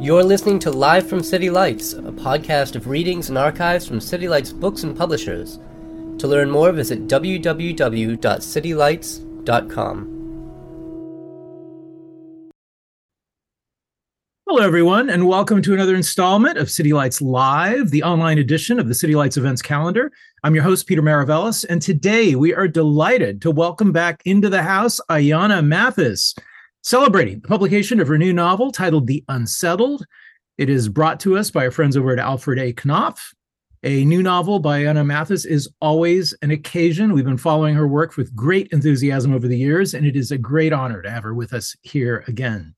You're listening to Live from City Lights, a podcast of readings and archives from City Lights books and publishers. To learn more, visit www.citylights.com. Hello, everyone, and welcome to another installment of City Lights Live, the online edition of the City Lights events calendar. I'm your host, Peter Maravelis, and today we are delighted to welcome back into the house Ayana Mathis, celebrating the publication of her new novel titled The Unsettled. It is brought to us by our friends over at Alfred A. Knopf. A new novel by Ayana Mathis is always an occasion. We've been following her work with great enthusiasm over the years, and it is a great honor to have her with us here again.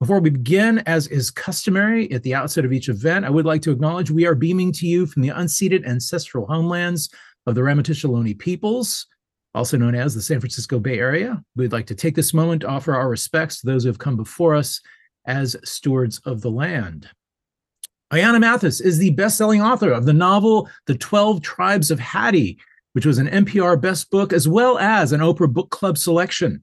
Before we begin, as is customary at the outset of each event, I would like to acknowledge we are beaming to you from the unceded ancestral homelands of the Ramaytush Ohlone peoples, also known as the San Francisco Bay Area. We'd like to take this moment to offer our respects to those who have come before us as stewards of the land. Ayana Mathis is the best-selling author of the novel The 12 Tribes of Hattie, which was an NPR Best Book as well as an Oprah Book Club selection.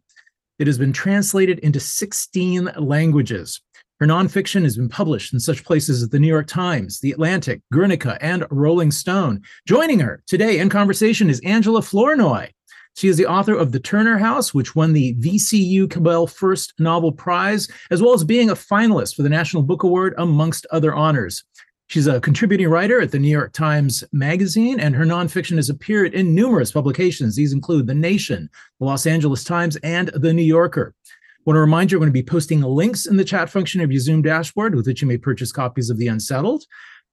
It has been translated into 16 languages. Her nonfiction has been published in such places as the New York Times, The Atlantic, Guernica, and Rolling Stone. Joining her today in conversation is Angela Flournoy. She is the author of The Turner House, which won the VCU Cabell First Novel Prize, as well as being a finalist for the National Book Award, amongst other honors. She's a contributing writer at the New York Times Magazine, and her nonfiction has appeared in numerous publications. These include The Nation, the Los Angeles Times, and The New Yorker. I want to remind you, we're going to be posting links in the chat function of your Zoom dashboard with which you may purchase copies of The Unsettled.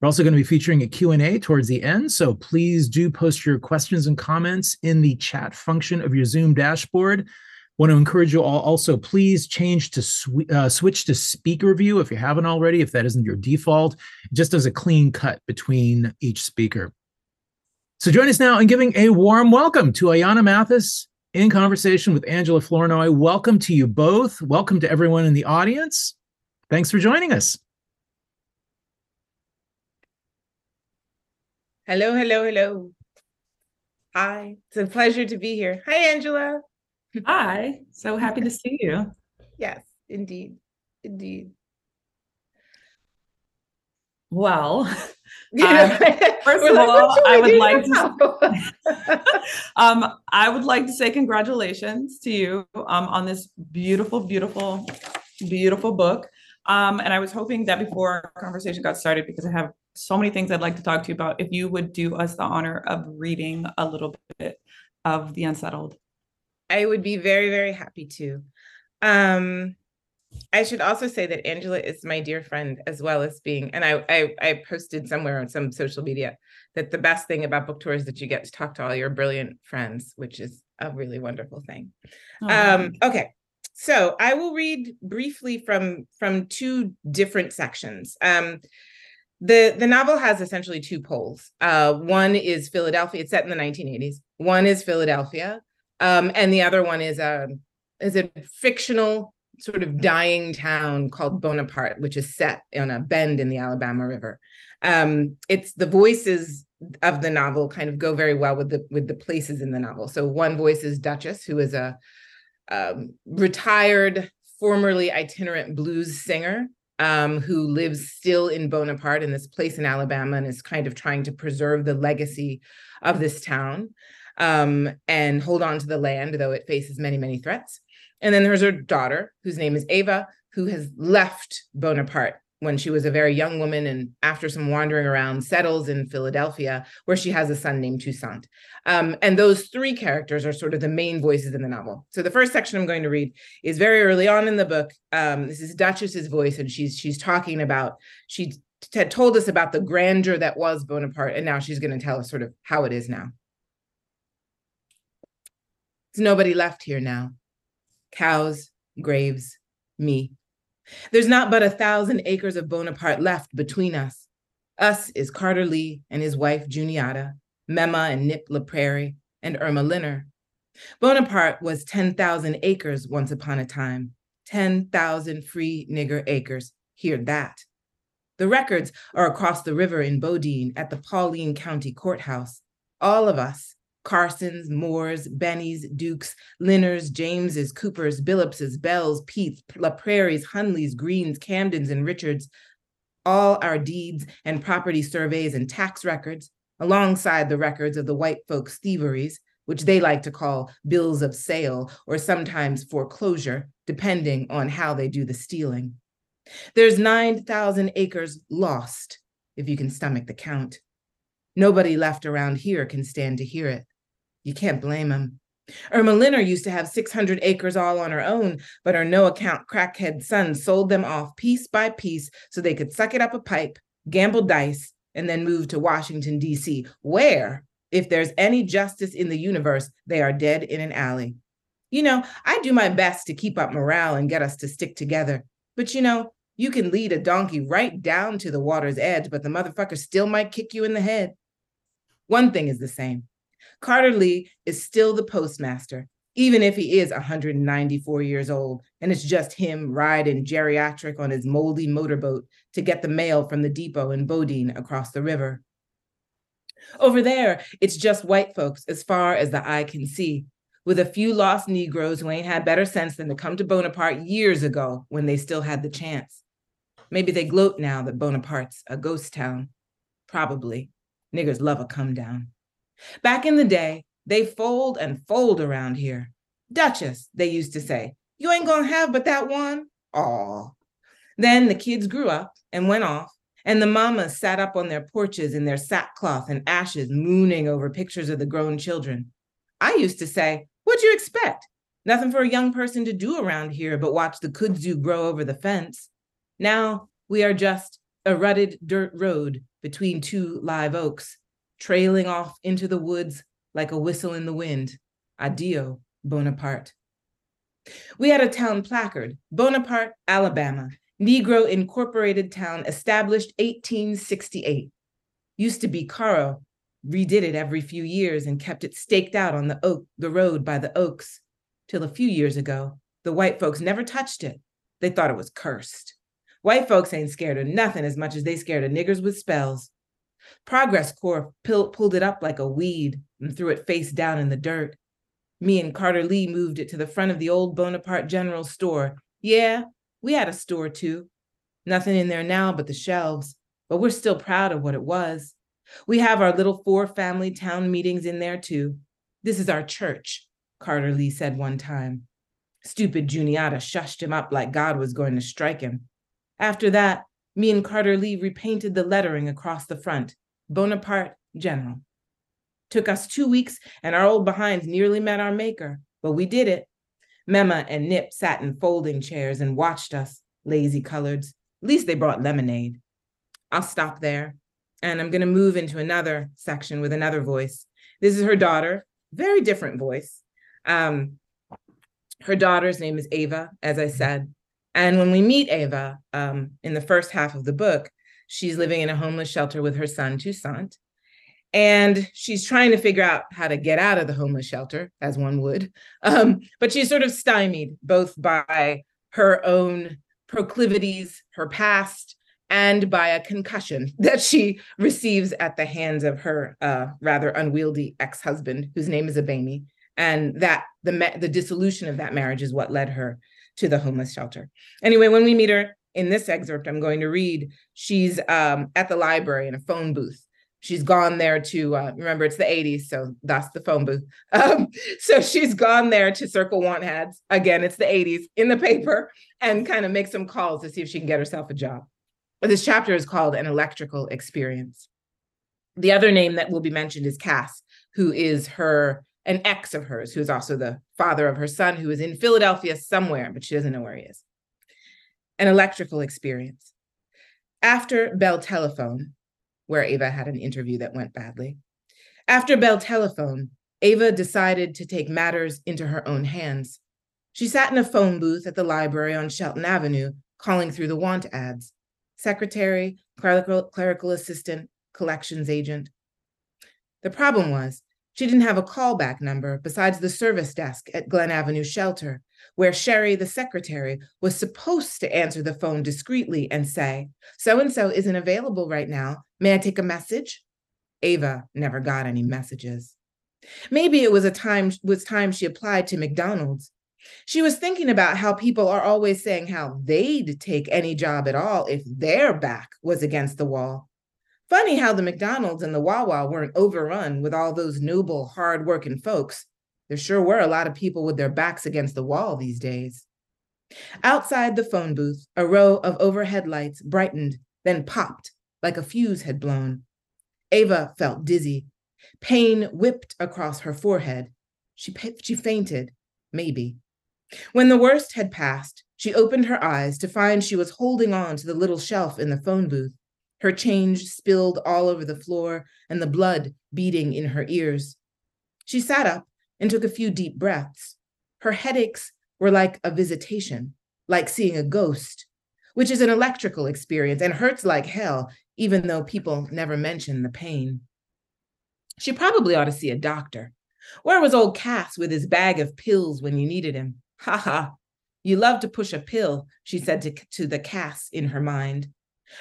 We're also going to be featuring a Q&A towards the end, so please do post your questions and comments in the chat function of your Zoom dashboard want to encourage you all also please change to sw- uh, switch to speaker view if you haven't already if that isn't your default just as a clean cut between each speaker. So join us now in giving a warm welcome to ayana mathis in conversation with angela flournoy. Welcome to you both. Welcome to everyone in the audience. Thanks for joining us. Hello hello hello. Hi. It's a pleasure to be here. Hi angela Hi, so happy to see you. Yes, indeed. Indeed. Well, um, first of all, I would like to um, I would like to say congratulations to you um, on this beautiful, beautiful, beautiful book. Um, and I was hoping that before our conversation got started, because I have so many things I'd like to talk to you about, if you would do us the honor of reading a little bit of The Unsettled. I would be very, very happy to. Um, I should also say that Angela is my dear friend as well as being, and I, I, I posted somewhere on some social media that the best thing about book tours is that you get to talk to all your brilliant friends, which is a really wonderful thing. Oh, um, okay, so I will read briefly from from two different sections. Um, the the novel has essentially two poles. Uh, one is Philadelphia. It's set in the 1980s. One is Philadelphia, um, and the other one is a is a fictional sort of dying town called Bonaparte, which is set on a bend in the Alabama River. Um, it's the voices of the novel kind of go very well with the with the places in the novel. So one voice is Duchess, who is a um, retired, formerly itinerant blues singer um, who lives still in Bonaparte in this place in Alabama and is kind of trying to preserve the legacy of this town um, and hold on to the land, though it faces many, many threats. And then there's her daughter, whose name is Ava, who has left Bonaparte when she was a very young woman and after some wandering around settles in philadelphia where she has a son named toussaint. Um, and those three characters are sort of the main voices in the novel. So the first section i'm going to read is very early on in the book. Um, this is duchess's voice and she's she's talking about she had told us about the grandeur that was bonaparte and now she's going to tell us sort of how it is now there's nobody left here now. Cows, graves, me. There's not but a thousand acres of Bonaparte left between us. Us is Carter Lee and his wife Juniata, Mema and Nip LaPrairie, and Irma Linner. Bonaparte was 10,000 acres once upon a time. 10,000 free nigger acres. Hear that. The records are across the river in Bodine at the Pauline County Courthouse. All of us, Carsons, Moores, Bennies, Dukes, Linners, Jameses, Coopers, Billipses, Bells, Peets, La Prairie's, Hunleys, Greens, Camdens, and Richards, all our deeds and property surveys and tax records, alongside the records of the white folks' thieveries, which they like to call bills of sale or sometimes foreclosure, depending on how they do the stealing. There's 9,000 acres lost, if you can stomach the count. Nobody left around here can stand to hear it. You can't blame them. Irma Linner used to have 600 acres all on her own, but her no account crackhead son sold them off piece by piece so they could suck it up a pipe, gamble dice, and then move to Washington, D.C., where, if there's any justice in the universe, they are dead in an alley. You know, I do my best to keep up morale and get us to stick together. But you know, you can lead a donkey right down to the water's edge, but the motherfucker still might kick you in the head. One thing is the same Carter Lee is still the postmaster, even if he is 194 years old, and it's just him riding geriatric on his moldy motorboat to get the mail from the depot in Bodine across the river. Over there, it's just white folks as far as the eye can see, with a few lost Negroes who ain't had better sense than to come to Bonaparte years ago when they still had the chance. Maybe they gloat now that Bonaparte's a ghost town. Probably. Niggers love a come down. Back in the day, they fold and fold around here. Duchess, they used to say, you ain't gonna have but that one? Aw. Then the kids grew up and went off, and the mamas sat up on their porches in their sackcloth and ashes, mooning over pictures of the grown children. I used to say, What'd you expect? Nothing for a young person to do around here but watch the kudzu grow over the fence. Now we are just a rutted dirt road between two live oaks, trailing off into the woods like a whistle in the wind. Adio, Bonaparte. We had a town placard, Bonaparte, Alabama, Negro Incorporated Town, established 1868. Used to be Caro, redid it every few years and kept it staked out on the oak, the road by the oaks. Till a few years ago, the white folks never touched it. They thought it was cursed. White folks ain't scared of nothing as much as they scared of niggers with spells. Progress Corps pulled it up like a weed and threw it face down in the dirt. Me and Carter Lee moved it to the front of the old Bonaparte General Store. Yeah, we had a store too. Nothing in there now but the shelves, but we're still proud of what it was. We have our little four family town meetings in there too. This is our church, Carter Lee said one time. Stupid Juniata shushed him up like God was going to strike him. After that, me and Carter Lee repainted the lettering across the front Bonaparte General. Took us two weeks, and our old behinds nearly met our maker, but we did it. Mema and Nip sat in folding chairs and watched us, lazy coloreds. At least they brought lemonade. I'll stop there, and I'm going to move into another section with another voice. This is her daughter, very different voice. Um, her daughter's name is Ava, as I said. And when we meet Ava um, in the first half of the book, she's living in a homeless shelter with her son, Toussaint. And she's trying to figure out how to get out of the homeless shelter, as one would. Um, but she's sort of stymied both by her own proclivities, her past, and by a concussion that she receives at the hands of her uh, rather unwieldy ex-husband, whose name is Abemi, and that the the dissolution of that marriage is what led her to the homeless shelter. Anyway, when we meet her in this excerpt, I'm going to read, she's um, at the library in a phone booth. She's gone there to, uh, remember, it's the 80s, so that's the phone booth. Um, so she's gone there to circle want ads. Again, it's the 80s in the paper and kind of make some calls to see if she can get herself a job. But this chapter is called An Electrical Experience. The other name that will be mentioned is Cass, who is her an ex of hers, who's also the father of her son, who is in Philadelphia somewhere, but she doesn't know where he is. An electrical experience. After Bell Telephone, where Ava had an interview that went badly, after Bell Telephone, Ava decided to take matters into her own hands. She sat in a phone booth at the library on Shelton Avenue, calling through the want ads secretary, clerical, clerical assistant, collections agent. The problem was she didn't have a callback number besides the service desk at Glenn Avenue Shelter, where Sherry, the secretary, was supposed to answer the phone discreetly and say, So and so isn't available right now. May I take a message? Ava never got any messages. Maybe it was a time was time she applied to McDonald's. She was thinking about how people are always saying how they'd take any job at all if their back was against the wall. Funny how the McDonald's and the Wawa weren't overrun with all those noble, hard-working folks. There sure were a lot of people with their backs against the wall these days. Outside the phone booth, a row of overhead lights brightened, then popped like a fuse had blown. Ava felt dizzy. Pain whipped across her forehead. She, she fainted, maybe. When the worst had passed, she opened her eyes to find she was holding on to the little shelf in the phone booth, her change spilled all over the floor and the blood beating in her ears. She sat up and took a few deep breaths. Her headaches were like a visitation, like seeing a ghost, which is an electrical experience and hurts like hell, even though people never mention the pain. She probably ought to see a doctor. Where was old Cass with his bag of pills when you needed him? Ha ha. You love to push a pill, she said to, to the Cass in her mind.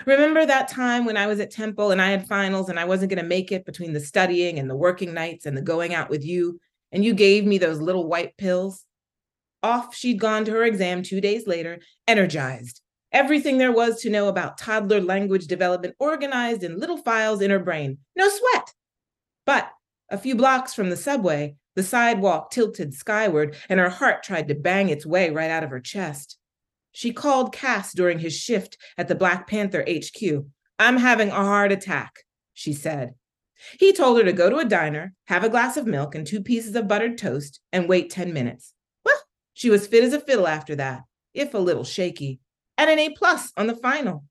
Remember that time when I was at Temple and I had finals and I wasn't going to make it between the studying and the working nights and the going out with you, and you gave me those little white pills? Off she'd gone to her exam two days later, energized. Everything there was to know about toddler language development organized in little files in her brain. No sweat. But a few blocks from the subway, the sidewalk tilted skyward, and her heart tried to bang its way right out of her chest. She called Cass during his shift at the Black Panther HQ. I'm having a heart attack, she said. He told her to go to a diner, have a glass of milk and two pieces of buttered toast, and wait 10 minutes. Well, she was fit as a fiddle after that, if a little shaky, and an A plus on the final.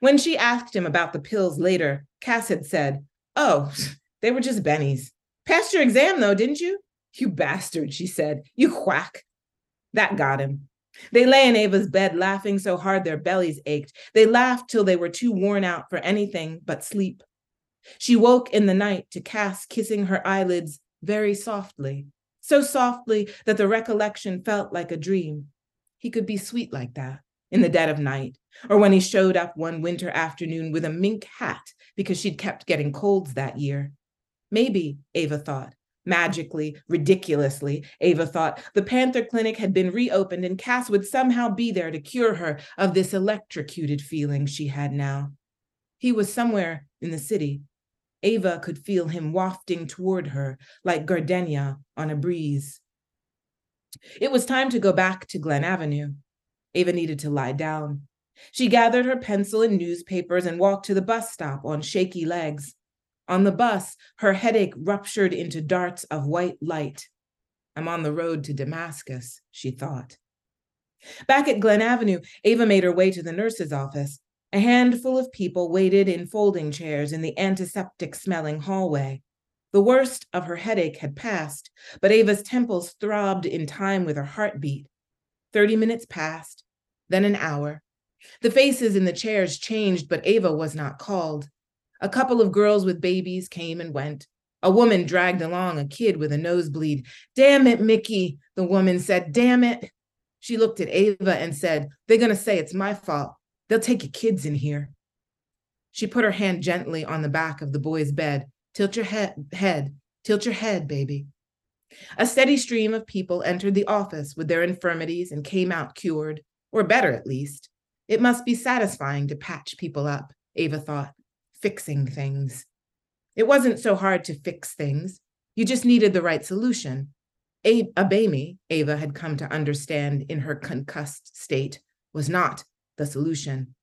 When she asked him about the pills later, Cass had said, Oh, they were just bennies. Passed your exam, though, didn't you? You bastard, she said. You quack. That got him. They lay in Ava's bed laughing so hard their bellies ached. They laughed till they were too worn out for anything but sleep. She woke in the night to Cass kissing her eyelids very softly, so softly that the recollection felt like a dream. He could be sweet like that in the dead of night, or when he showed up one winter afternoon with a mink hat because she'd kept getting colds that year. Maybe, Ava thought, magically, ridiculously, Ava thought, the Panther Clinic had been reopened and Cass would somehow be there to cure her of this electrocuted feeling she had now. He was somewhere in the city. Ava could feel him wafting toward her like gardenia on a breeze. It was time to go back to Glenn Avenue. Ava needed to lie down. She gathered her pencil and newspapers and walked to the bus stop on shaky legs. On the bus, her headache ruptured into darts of white light. I'm on the road to Damascus, she thought. Back at Glenn Avenue, Ava made her way to the nurse's office. A handful of people waited in folding chairs in the antiseptic smelling hallway. The worst of her headache had passed, but Ava's temples throbbed in time with her heartbeat. Thirty minutes passed, then an hour. The faces in the chairs changed, but Ava was not called. A couple of girls with babies came and went. A woman dragged along a kid with a nosebleed. Damn it, Mickey, the woman said. Damn it. She looked at Ava and said, They're going to say it's my fault. They'll take your kids in here. She put her hand gently on the back of the boy's bed. Tilt your head, head, tilt your head, baby. A steady stream of people entered the office with their infirmities and came out cured, or better at least. It must be satisfying to patch people up, Ava thought fixing things. It wasn't so hard to fix things. You just needed the right solution. A- Abemi, Ava had come to understand in her concussed state, was not the solution.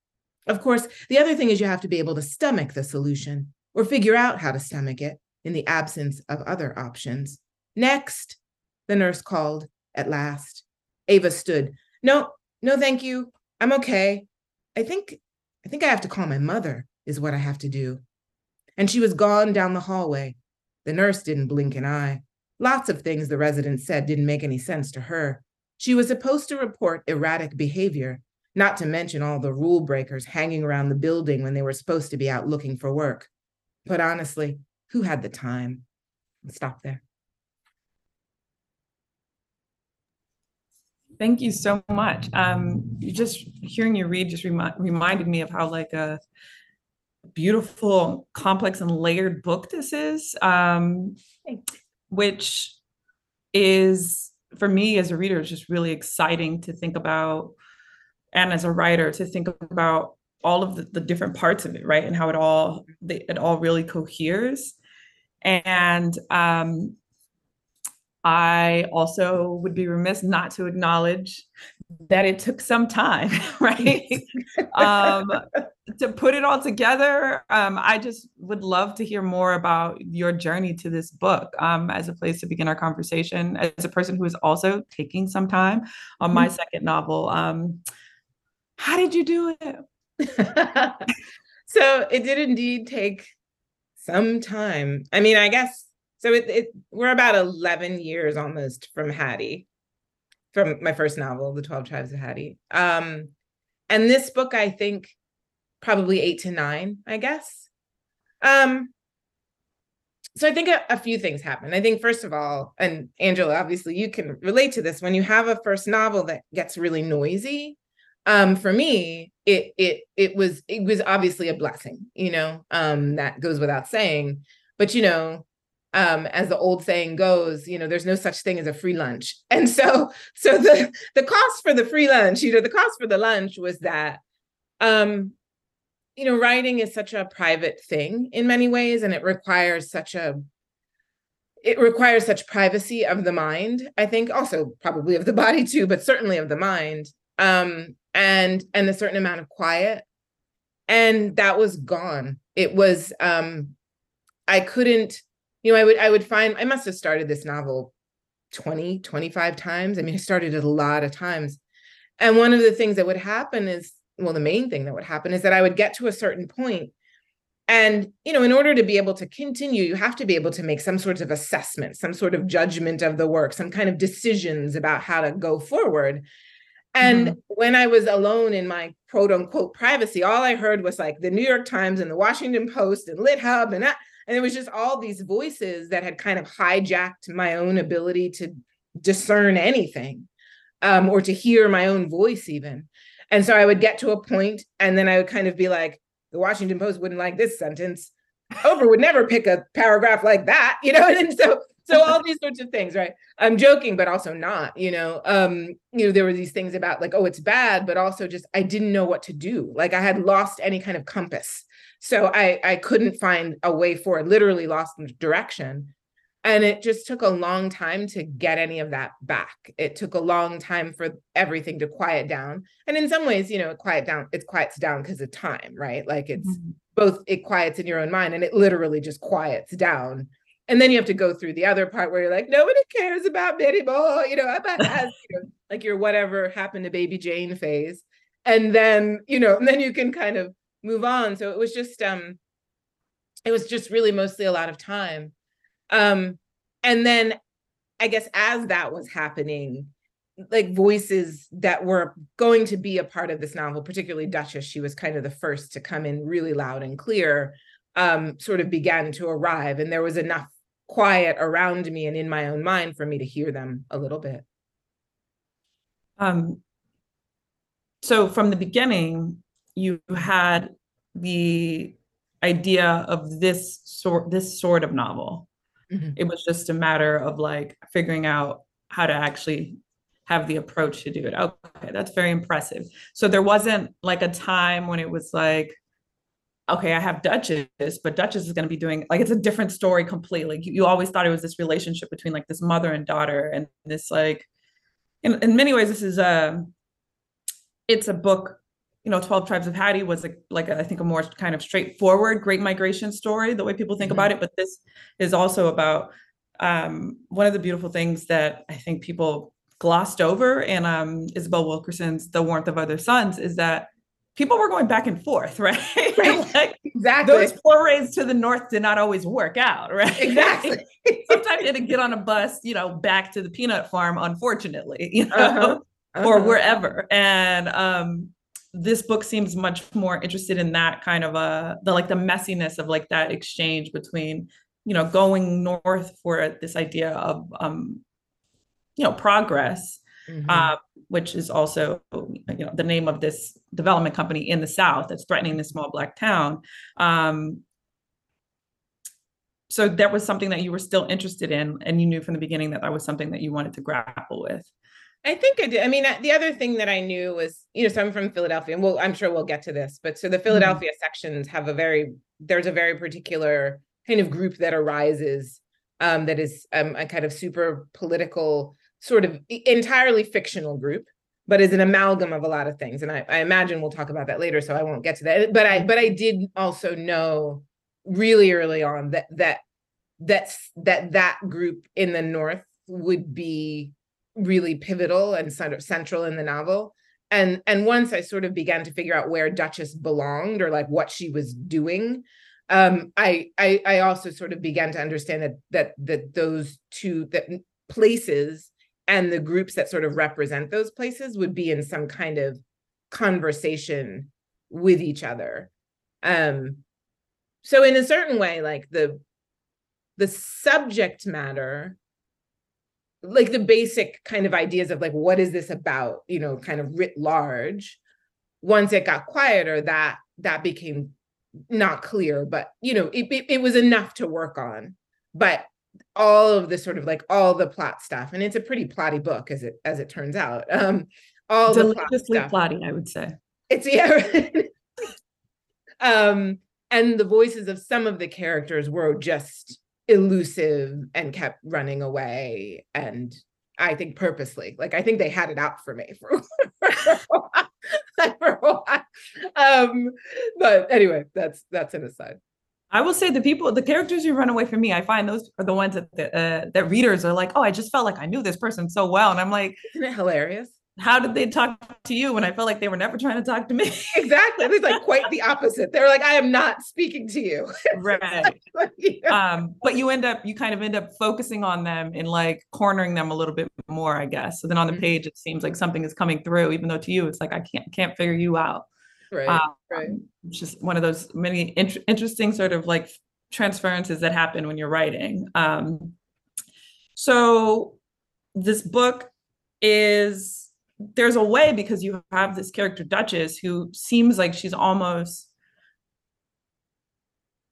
Of course, the other thing is you have to be able to stomach the solution or figure out how to stomach it in the absence of other options. Next, the nurse called at last. Ava stood. No, no, thank you. I'm okay. I think I think I have to call my mother is what I have to do. And she was gone down the hallway. The nurse didn't blink an eye. Lots of things the resident said didn't make any sense to her. She was supposed to report erratic behavior, not to mention all the rule breakers hanging around the building when they were supposed to be out looking for work. But honestly, who had the time? stop there. Thank you so much. Um, just hearing you read just remi- reminded me of how like a beautiful, complex, and layered book this is. Um, which is for me as a reader, is just really exciting to think about, and as a writer to think about all of the, the different parts of it, right, and how it all it all really coheres. And um, I also would be remiss not to acknowledge that it took some time, right? um, to put it all together. Um, I just would love to hear more about your journey to this book um, as a place to begin our conversation. As a person who is also taking some time on my mm-hmm. second novel, um, how did you do it? so it did indeed take some time. I mean, I guess so. It, it we're about eleven years almost from Hattie from my first novel, The 12 Tribes of Hattie. Um, and this book, I think, probably eight to nine, I guess. Um, so I think a, a, few things happen. I think first of all, and Angela, obviously you can relate to this when you have a first novel that gets really noisy. Um, for me, it it it was it was obviously a blessing, you know, um, that goes without saying. But you know, um, as the old saying goes, you know, there's no such thing as a free lunch. And so, so the the cost for the free lunch, you know, the cost for the lunch was that, um, you know, writing is such a private thing in many ways, and it requires such a it requires such privacy of the mind. I think also probably of the body too, but certainly of the mind, um, and and a certain amount of quiet, and that was gone. It was um, I couldn't you know, I would I would find I must have started this novel 20, 25 times. I mean, I started it a lot of times. And one of the things that would happen is, well, the main thing that would happen is that I would get to a certain point and, you know, in order to be able to continue, you have to be able to make some sort of assessment, some sort of judgment of the work, some kind of decisions about how to go forward. And mm-hmm. when I was alone in my quote unquote privacy, all I heard was like the New York Times and the Washington Post and LitHub and that and it was just all these voices that had kind of hijacked my own ability to discern anything um, or to hear my own voice even and so i would get to a point and then i would kind of be like the washington post wouldn't like this sentence. Oprah would never pick a paragraph like that you know and so so all these sorts of things right? I'm joking but also not you know? Um you know there were these things about like oh it's bad but also just i didn't know what to do. Like i had lost any kind of compass. So I I couldn't find a way forward, literally lost direction. And it just took a long time to get any of that back. It took a long time for everything to quiet down. And in some ways, you know, it quiet down, it quiets down because of time, right? Like it's mm-hmm. both it quiets in your own mind and it literally just quiets down. And then you have to go through the other part where you're like, nobody cares about Betty Boy, you know, about as, you know, like your whatever happened to Baby Jane phase. And then, you know, and then you can kind of move on so it was just um it was just really mostly a lot of time um and then i guess as that was happening like voices that were going to be a part of this novel particularly duchess she was kind of the first to come in really loud and clear um sort of began to arrive and there was enough quiet around me and in my own mind for me to hear them a little bit um so from the beginning you had the idea of this sort this sort of novel. Mm-hmm. It was just a matter of like figuring out how to actually have the approach to do it. Okay, that's very impressive. So there wasn't like a time when it was like, okay, I have Duchess, but Duchess is going to be doing like it's a different story completely. You, you always thought it was this relationship between like this mother and daughter, and this like, in in many ways, this is a, it's a book you know 12 tribes of hattie was a, like a, I think a more kind of straightforward great migration story the way people think mm-hmm. about it but this is also about um, one of the beautiful things that i think people glossed over in um, isabel wilkerson's the warmth of other suns is that people were going back and forth right, right. like, exactly those forays to the north did not always work out right exactly sometimes you had to get on a bus you know back to the peanut farm unfortunately you know uh-huh. Uh-huh. or wherever and um this book seems much more interested in that kind of a the like the messiness of like that exchange between you know going north for this idea of um you know progress mm-hmm. uh, which is also you know the name of this development company in the south that's threatening this small black town um so that was something that you were still interested in and you knew from the beginning that that was something that you wanted to grapple with I think I did. I mean, the other thing that I knew was, you know, so I'm from Philadelphia, and well, I'm sure we'll get to this, but so the mm-hmm. Philadelphia mm-hmm. sections have a very, there's a very particular kind of group that arises um, that is um, a kind of super political, sort of entirely fictional group, but is an amalgam of a lot of things. And I, I imagine we'll talk about that later, so I won't get to that. But I, but I did also know really early on that that that's that that group in the north would be really pivotal and sort of central in the novel. And and once i sort of began to figure out where duchess belonged or like what she was doing um i i i also sort of began to understand that that that those two that places and the groups that sort of represent those places would be in some kind of conversation with each other. Um so in a certain way like the the subject matter like the basic kind of ideas of like what is this about you know kind of writ large. Once it got quieter that that became not clear but you know it, it, it was enough to work on. But all of the sort of like all the plot stuff and it's a pretty plotty book as it as it turns out. Um all deliciously the plot plotty i would say. It's yeah um and the voices of some of the characters were just elusive and kept running away and I think purposely. Like I think they had it out for me for, for, a while. Um, but anyway, that's that's an aside. I will say the people, the characters who run away from me, I find those are the ones that uh, that readers are like, oh, I just felt like I knew this person so well, and I'm like, isn't it hilarious? How did they talk to you when I felt like they were never trying to talk to me? exactly. It's like quite the opposite. They're like, I am not speaking to you. right. um, but you end up, you kind of end up focusing on them and like cornering them a little bit more, I guess. So then on the mm-hmm. page, it seems like something is coming through, even though to you, it's like, I can't, can't figure you out. Right. Um, right. It's just one of those many int- interesting sort of like transferences that happen when you're writing. Um, so this book is there's a way because you have this character Duchess who seems like she's almost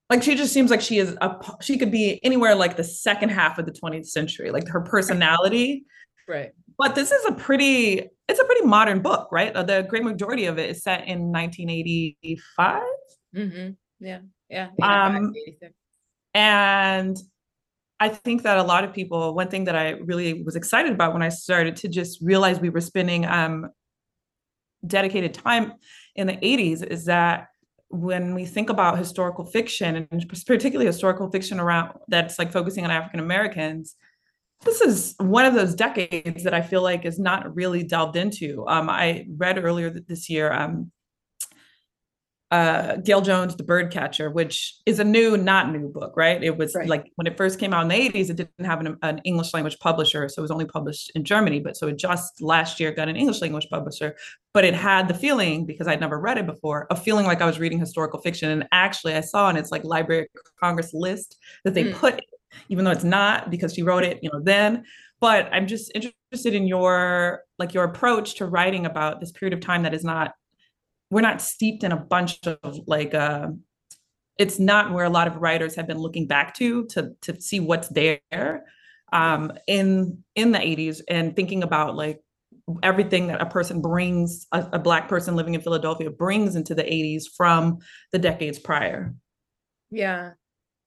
like she just seems like she is a she could be anywhere like the second half of the 20th century like her personality. Right. But this is a pretty it's a pretty modern book right? Uh, the great majority of it is set in 1985 mm-hmm. yeah. Yeah. Um and I think that a lot of people, one thing that I really was excited about when I started to just realize we were spending um, dedicated time in the 80s is that when we think about historical fiction and particularly historical fiction around that's like focusing on African Americans, this is one of those decades that I feel like is not really delved into. Um, I read earlier this year um, uh, Gayl Jones, The Birdcatcher, which is a new, not new book, right? It was right. like when it first came out in the 80s, it didn't have an, an, English language publisher. So it was only published in Germany. But so it just last year got an English language publisher. But it had the feeling, because I'd never read it before, of feeling like I was reading historical fiction. And actually, I saw in its like Library of Congress list that they mm. put, even though it's not because she wrote it, you know, then. But I'm just interested in your like your approach to writing about this period of time that is not we're not steeped in a bunch of like uh, it's not where a lot of writers have been looking back to to to see what's there um, in in the 80s and thinking about like everything that a person brings a, a, black person living in philadelphia brings into the 80s from the decades prior. Yeah.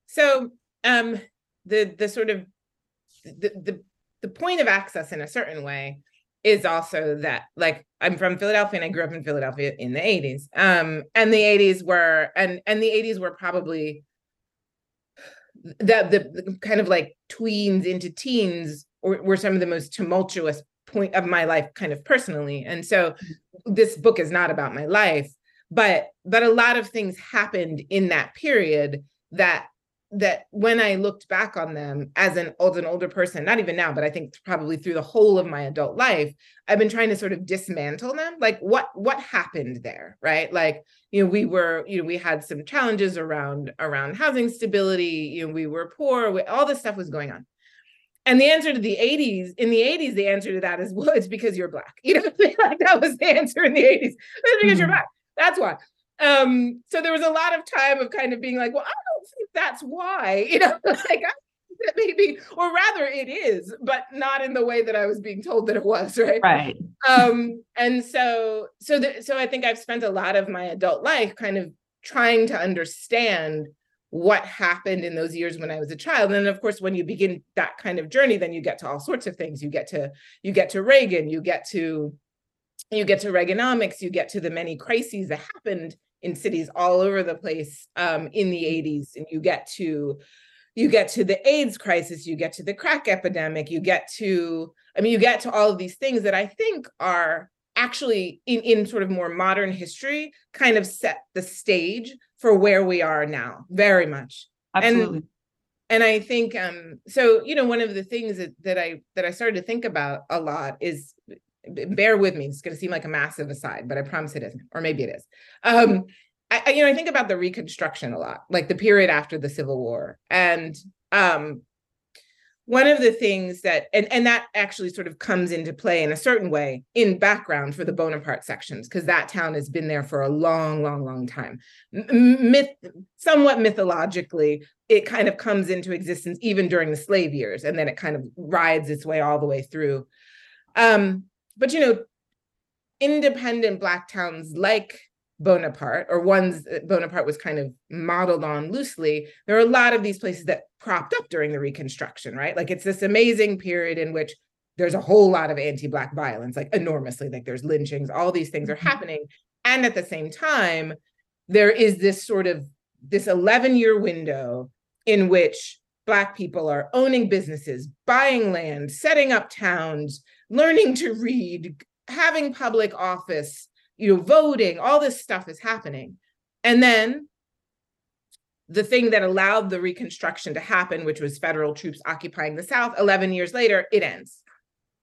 So um the the sort of the the, the point of access in a certain way is also that like I'm from Philadelphia and I grew up in Philadelphia in the 80s. Um and the 80s were and and the 80s were probably the the, the kind of like tweens into teens were, were some of the most tumultuous point of my life kind of personally. And so this book is not about my life, but but a lot of things happened in that period that that when I looked back on them as an old an older person, not even now, but I think probably through the whole of my adult life, I've been trying to sort of dismantle them. Like what what happened there, right? Like you know we were you know we had some challenges around around housing stability. You know we were poor. We, all this stuff was going on. And the answer to the 80s, in the 80s, the answer to that is, well, it's because you're black. You know, like that was the answer in the 80s. It's because mm-hmm. you're black. That's why. Um, so there was a lot of time of kind of being like, well, I don't think that's why, you know, like that maybe, or rather it is, but not in the way that I was being told that it was, right? Right. Um, and so, so, the, so I think I've spent a lot of my adult life kind of trying to understand what happened in those years when I was a child. And of course, when you begin that kind of journey, then you get to all sorts of things. You get to, you get to Reagan, you get to, you get to Reaganomics, you get to the many crises that happened in cities all over the place um, in the 80s, and you get to you get to the AIDS crisis, you get to the crack epidemic, you get to, I mean, you get to all of these things that I think are actually in, in sort of more modern history kind of set the stage for where we are now, very much. Absolutely. And, and I think um, so, you know, one of the things that, that I that I started to think about a lot is bear with me, it's gonna seem like a massive aside, but I promise it isn't, or maybe it is. Um, I, you know, I think about the Reconstruction a lot, like the period after the Civil War, and um, one of the things that, and and that actually sort of comes into play in a certain way in background for the Bonaparte sections, because that town has been there for a long, long, long time. Myth, somewhat mythologically, it kind of comes into existence even during the slave years, and then it kind of rides its way all the way through. Um, but you know, independent black towns like Bonaparte, or ones that Bonaparte was kind of modeled on loosely, there are a lot of these places that propped up during the Reconstruction, right? Like it's this amazing period in which there's a whole lot of anti-Black violence, like enormously, like there's lynchings, all these things are mm-hmm. happening. And at the same time, there is this sort of this 11 year window in which Black people are owning businesses, buying land, setting up towns, learning to read, having public office, you know, voting, all this stuff is happening. And then the thing that allowed the reconstruction to happen, which was federal troops occupying the South, 11 years later, it ends.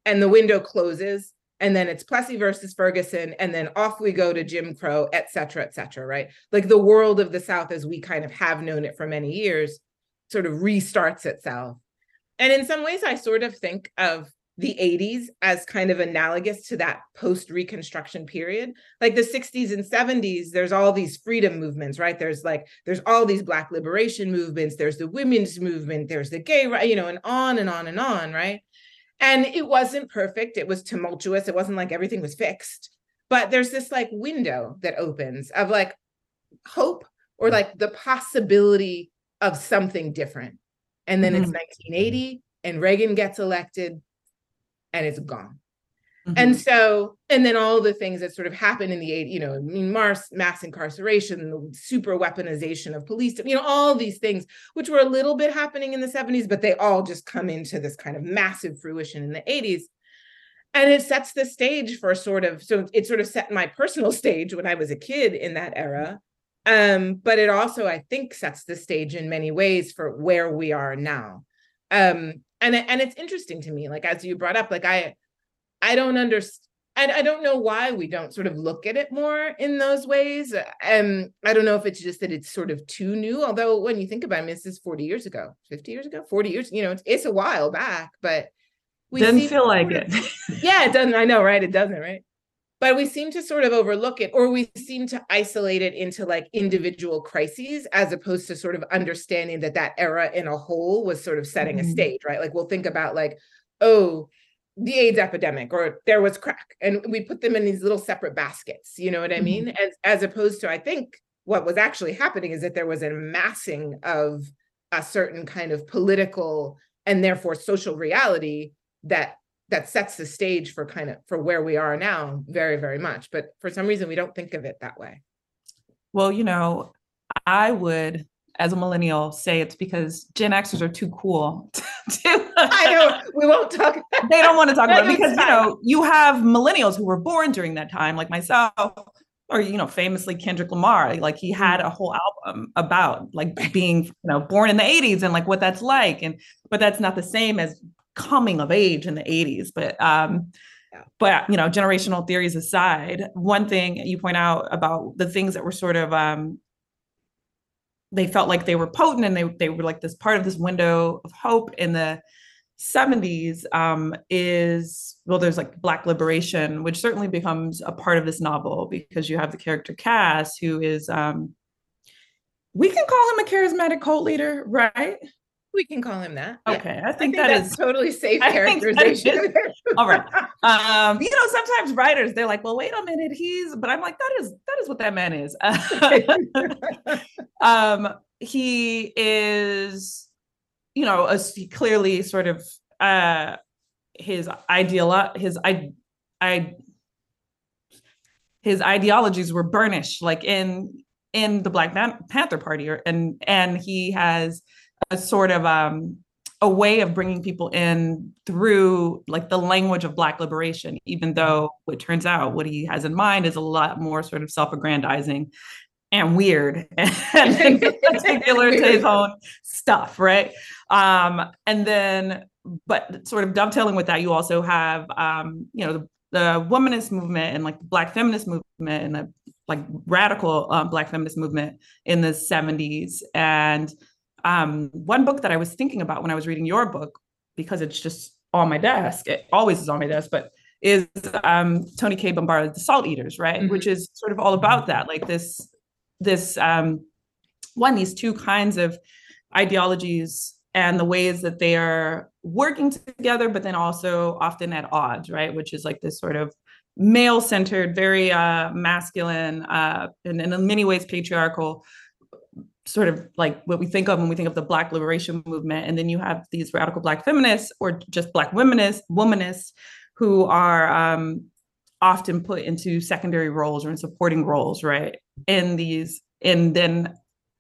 And the window closes. And then it's Plessy versus Ferguson. And then off we go to Jim Crow, et cetera, et cetera, right? Like the world of the South, as we kind of have known it for many years, sort of restarts itself. And in some ways, I sort of think of the 80s as kind of analogous to that post reconstruction period. Like the 60s and 70s there's all these freedom movements right? There's like there's all these black liberation movements there's the women's movement there's the gay right you know and on and on and on right? And it wasn't perfect it was tumultuous it wasn't like everything was fixed but there's this like window that opens of like hope or like the possibility of something different. And then mm-hmm. it's 1980 and Reagan gets elected and it's gone. Mm-hmm. And so, and then all the things that sort of happen in the eight, you know, I mean, mass, mass incarceration, the super weaponization of police, you know, all these things, which were a little bit happening in the 70s, but they all just come into this kind of massive fruition in the 80s. And it sets the stage for sort of, so it sort of set my personal stage when I was a kid in that era. Um, but it also, I think, sets the stage in many ways for where we are now. Um, and and it's interesting to me like as you brought up like i i don't understand I, I don't know why we don't sort of look at it more in those ways. Um, I don't know if it's just that it's sort of too new. Although when you think about it, I mean, this is 40 years ago, 50 years ago, 40 years, you know, it's, it's a while back, but we doesn't feel like it. yeah, it doesn't. I know, right? It doesn't, right? But we seem to sort of overlook it or we seem to isolate it into like individual crises as opposed to sort of understanding that that era in a whole was sort of setting mm-hmm. a stage right like we'll think about like oh the AIDS epidemic or there was crack and we put them in these little separate baskets you know what i mm-hmm. mean as as opposed to i think what was actually happening is that there was a massing of a certain kind of political and therefore social reality that that sets the stage for kind of for where we are now very very much but for some reason we don't think of it that way. Well you know i would as a millennial say it's because gen xers are too cool to i know we won't talk they don't want to talk about it because you know you have millennials who were born during that time like myself or you know famously kendrick lamar like he had mm. a whole album about like being you know born in the 80s and like what that's like and but that's not the same as coming of age in the 80s but um yeah. but you know generational theories aside one thing you point out about the things that were sort of um they felt like they were potent and they they were like this part of this window of hope in the 70s um, is well there's like black liberation which certainly becomes a part of this novel because you have the character cass who is um, we can call him a charismatic cult leader, right? We can call him that. Okay, yeah. I, think I, think that is totally safe characterization. all right. Um, you know, sometimes writers they're like, "Well, wait a minute, he's," but I'm like, "That is that is what that man is." um, he is, you know, a, clearly sort of uh, his ideal, his I, I, his ideologies were burnished, like in in the Black Panther Party, or, and and he has a sort of um, a way of bringing people in through like the language of Black liberation, even though it turns out what he has in mind is a lot more sort of self-aggrandizing and weird and particular to his own stuff, right? Um, and then, but sort of dovetailing with that, you also have, um, you know, the, the womanist movement and like the Black feminist movement and the like radical um, Black feminist movement in the 70s. And um, one book that I was thinking about when I was reading your book, because it's just on my desk, it always is on my desk, but is um, Toni Cade Bambara's The Salt Eaters, right? Mm-hmm. Which is sort of all about that, like this, this um, one, these two kinds of ideologies and the ways that they are working together, but then also often at odds, right? Which is like this sort of male centered, very uh, masculine, uh, and, and in many ways patriarchal sort of like what we think of when we think of the black liberation movement and then you have these radical black feminists or just black womanists womanists who are um, often put into secondary roles or in supporting roles right? In these and then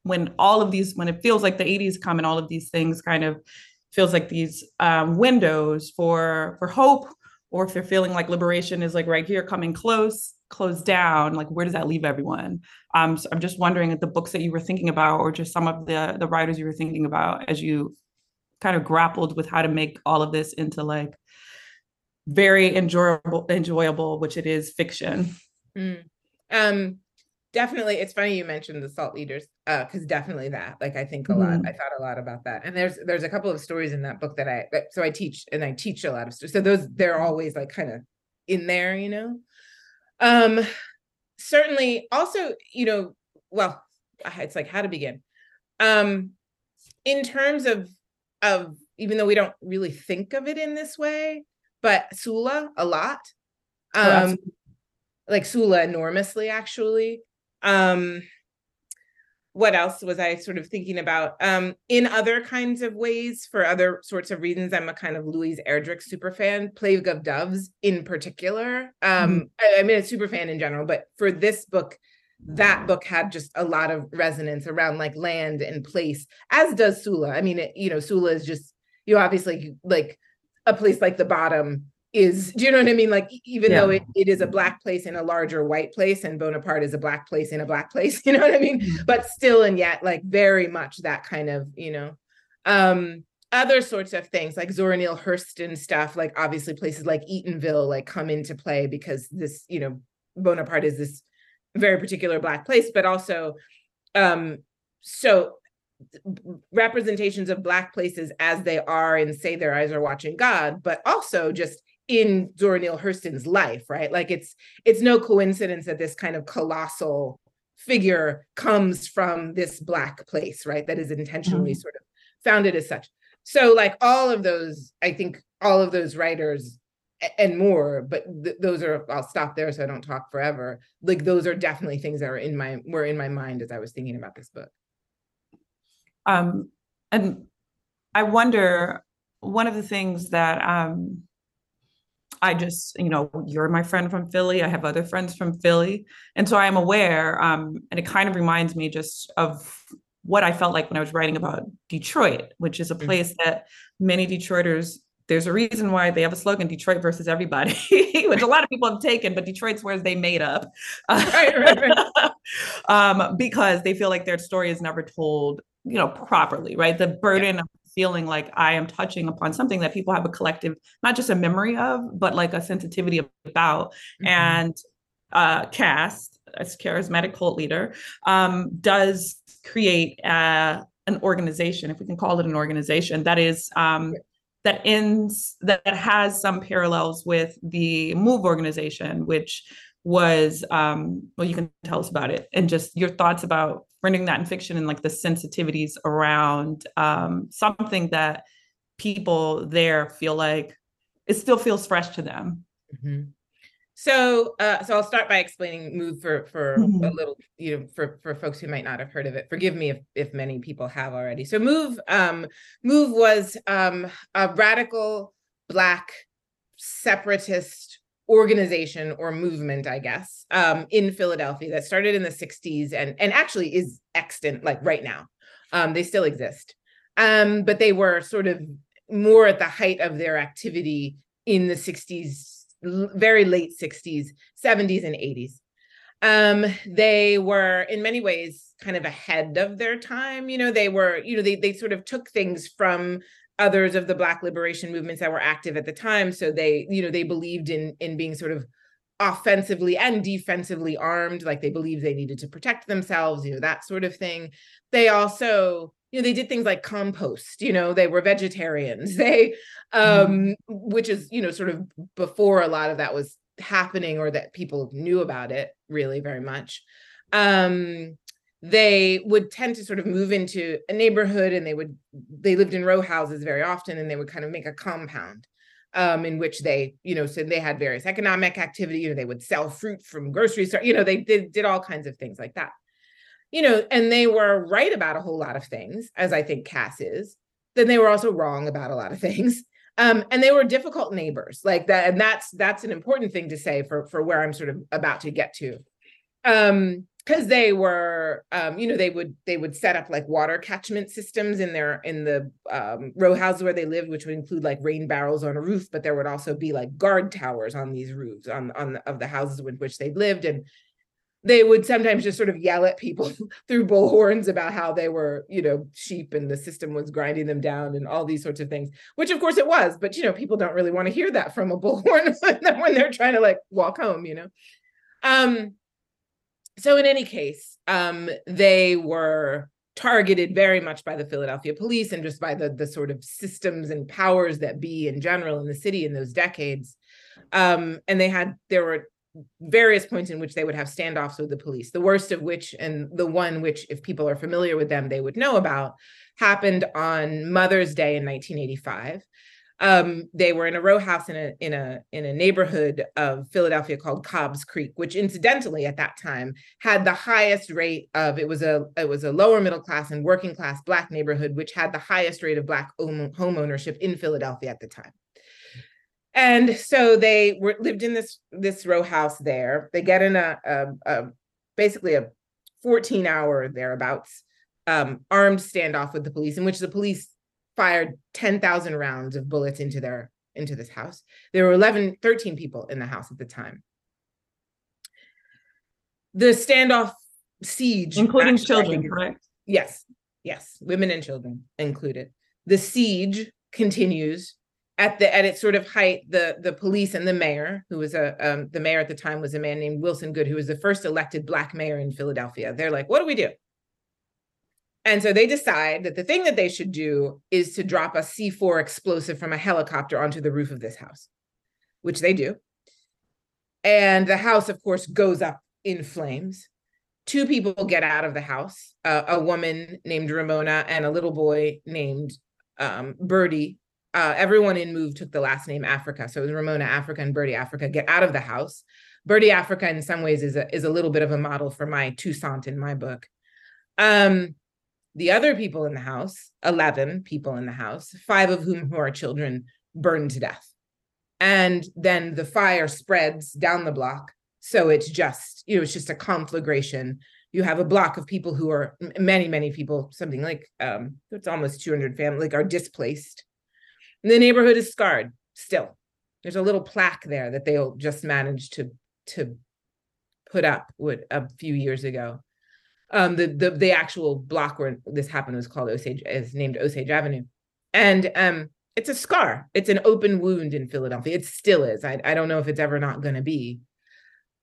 when all of these when it feels like the 80s come and all of these things kind of feels like these um, windows for for hope or if they're feeling like liberation is like right here coming close closed down like where does that leave everyone um, so i'm just wondering if the books that you were thinking about or just some of the the writers you were thinking about as you kind of grappled with how to make all of this into like very enjoyable enjoyable which it is fiction mm. um definitely it's funny you mentioned the salt eaters uh because definitely that like i think a mm-hmm. lot i thought a lot about that and there's there's a couple of stories in that book that i so i teach and i teach a lot of stories so those they're always like kind of in there you know um, certainly also, you know, well, it's like how to begin. Um, in terms of of even though we don't really think of it in this way, but Sula a lot. Oh, um, oh, like Sula enormously actually. Um, what else was I sort of thinking about? Um, in other kinds of ways, for other sorts of reasons, I'm a kind of Louise Erdrich super fan, Plague of Doves in particular. Um, mm-hmm. I, I mean, a super fan in general, but for this book, that book had just a lot of resonance around like land and place, as does Sula. I mean, it, you know, Sula is just, you obviously like a place like the bottom is do you know what I mean? Like even yeah. though it, it is a black place in a larger white place and Bonaparte is a black place in a black place, you know what I mean? Mm-hmm. But still and yet like very much that kind of, you know. Um other sorts of things like Zora Neale Hurston stuff, like obviously places like Eatonville like come into play because this, you know, Bonaparte is this very particular black place, but also um so representations of black places as they are in say their eyes are watching god but also just in Zora Neale Hurston's life, right? Like it's it's no coincidence that this kind of colossal figure comes from this black place, right? That is intentionally mm-hmm. sort of founded as such. So like all of those, I think all of those writers and more, but th- those are I'll stop there so I don't talk forever. Like those are definitely things that are in my were in my mind as I was thinking about this book. Um and I wonder one of the things that um I just, you know, you're my friend from Philly. I have other friends from Philly. And so I am aware. Um, and it kind of reminds me just of what I felt like when I was writing about Detroit, which is a mm. place that many Detroiters, there's a reason why they have a slogan, Detroit versus everybody, which a lot of people have taken, but Detroit's where they made up. right, right, right. um, because they feel like their story is never told, you know, properly, right? The burden yeah. of feeling like I am touching upon something that people have a collective, not just a memory of, but like a sensitivity about. Mm-hmm. And uh, Cass, as charismatic cult leader, um, does create uh, an organization, if we can call it an organization, that is um, that ends that has some parallels with the Move organization, which was um, well, you can tell us about it and just your thoughts about rendering that in fiction and like the sensitivities around um, something that people there feel like it still feels fresh to them. Mm-hmm. So, uh, so I'll start by explaining Move for for mm-hmm. a little, you know, for for folks who might not have heard of it. Forgive me if if many people have already. So, Move, um, Move was um, a radical Black separatist organization or movement, I guess, um, in Philadelphia that started in the '60s and and actually is extant, like right now. Um, they still exist, um, but they were sort of more at the height of their activity in the '60s very late 60s, 70s, and 80s. Um, they were in many ways kind of ahead of their time. You know, they were, you know, they they sort of took things from others of the black liberation movements that were active at the time. So they, you know, they believed in in being sort of offensively and defensively armed, like they believed they needed to protect themselves, you know, that sort of thing. They also you know they did things like compost you know they were vegetarians they mm-hmm. um which is you know sort of before a lot of that was happening or that people knew about it really very much um they would tend to sort of move into a neighborhood and they would they lived in row houses very often and they would kind of make a compound um, in which they, you know, so they had various economic activity, you know, they would sell fruit from grocery store, you know, they did, did all kinds of things like that you know, and they were right about a whole lot of things, as I think Cass is, then they were also wrong about a lot of things. Um, and they were difficult neighbors like that. And that's that's an important thing to say for for where I'm sort of about to get to. Um, because they were um, you know they would they would set up like water catchment systems in their in the um, row houses where they lived which would include like rain barrels on a roof but there would also be like guard towers on these roofs on on the, of the houses with which they lived and they would sometimes just sort of yell at people through bullhorns about how they were, you know, sheep and the system was grinding them down and all these sorts of things, which of course it was. But, you know, people don't really want to hear that from a bullhorn when they're trying to like walk home, you know. Um, so in any case, um, they were targeted very much by the Philadelphia police and just by the the sort of systems and powers that be in general in the city in those decades. Um, and they had there were various points in which they would have standoffs with the police. The worst of which, and the one which, if people are familiar with them, they would know about, happened on Mother's Day in 1985. Um, they were in a row house in a in a in a neighborhood of Philadelphia called Cobbs Creek, which incidentally at that time had the highest rate of it was a it was a lower middle class and working class black neighborhood, which had the highest rate of black home ownership in Philadelphia at the time. And so they were lived in this this row house there. They get in a, a, a basically a 14 hour thereabouts um, armed standoff with the police in which the police fired 10,000 rounds of bullets into their into this house. There were 11 13 people in the house at the time. The standoff siege including children correct? Yes yes women and children included. The siege continues at the at its sort of height, the the police and the mayor, who was a um, the mayor at the time was a man named Wilson Goode who was the first elected black mayor in Philadelphia. They're like, what do we do? And so they decide that the thing that they should do is to drop a C4 explosive from a helicopter onto the roof of this house, which they do. And the house, of course, goes up in flames. Two people get out of the house uh, a woman named Ramona and a little boy named um, Birdie, uh, everyone in Move took the last name Africa. So it was Ramona Africa and Birdie Africa get out of the house. Birdie Africa, in some ways, is a, is a little bit of a model for my Toussaint in my book. Um, the other people in the house, 11 people in the house, five of whom who are children, burned to death. And then the fire spreads down the block. So it's just, you know, it's just a conflagration. You have a block of people who are many, many people, something like um, it's almost 200 families, like are displaced and the neighborhood is scarred still. There's a little plaque there that they'll just manage to to put up with a few years ago. Um, the the the actual block where this happened was called Osage, is named Osage Avenue, and um, it's a scar. It's an open wound in Philadelphia. It still is. I I don't know if it's ever not going to be.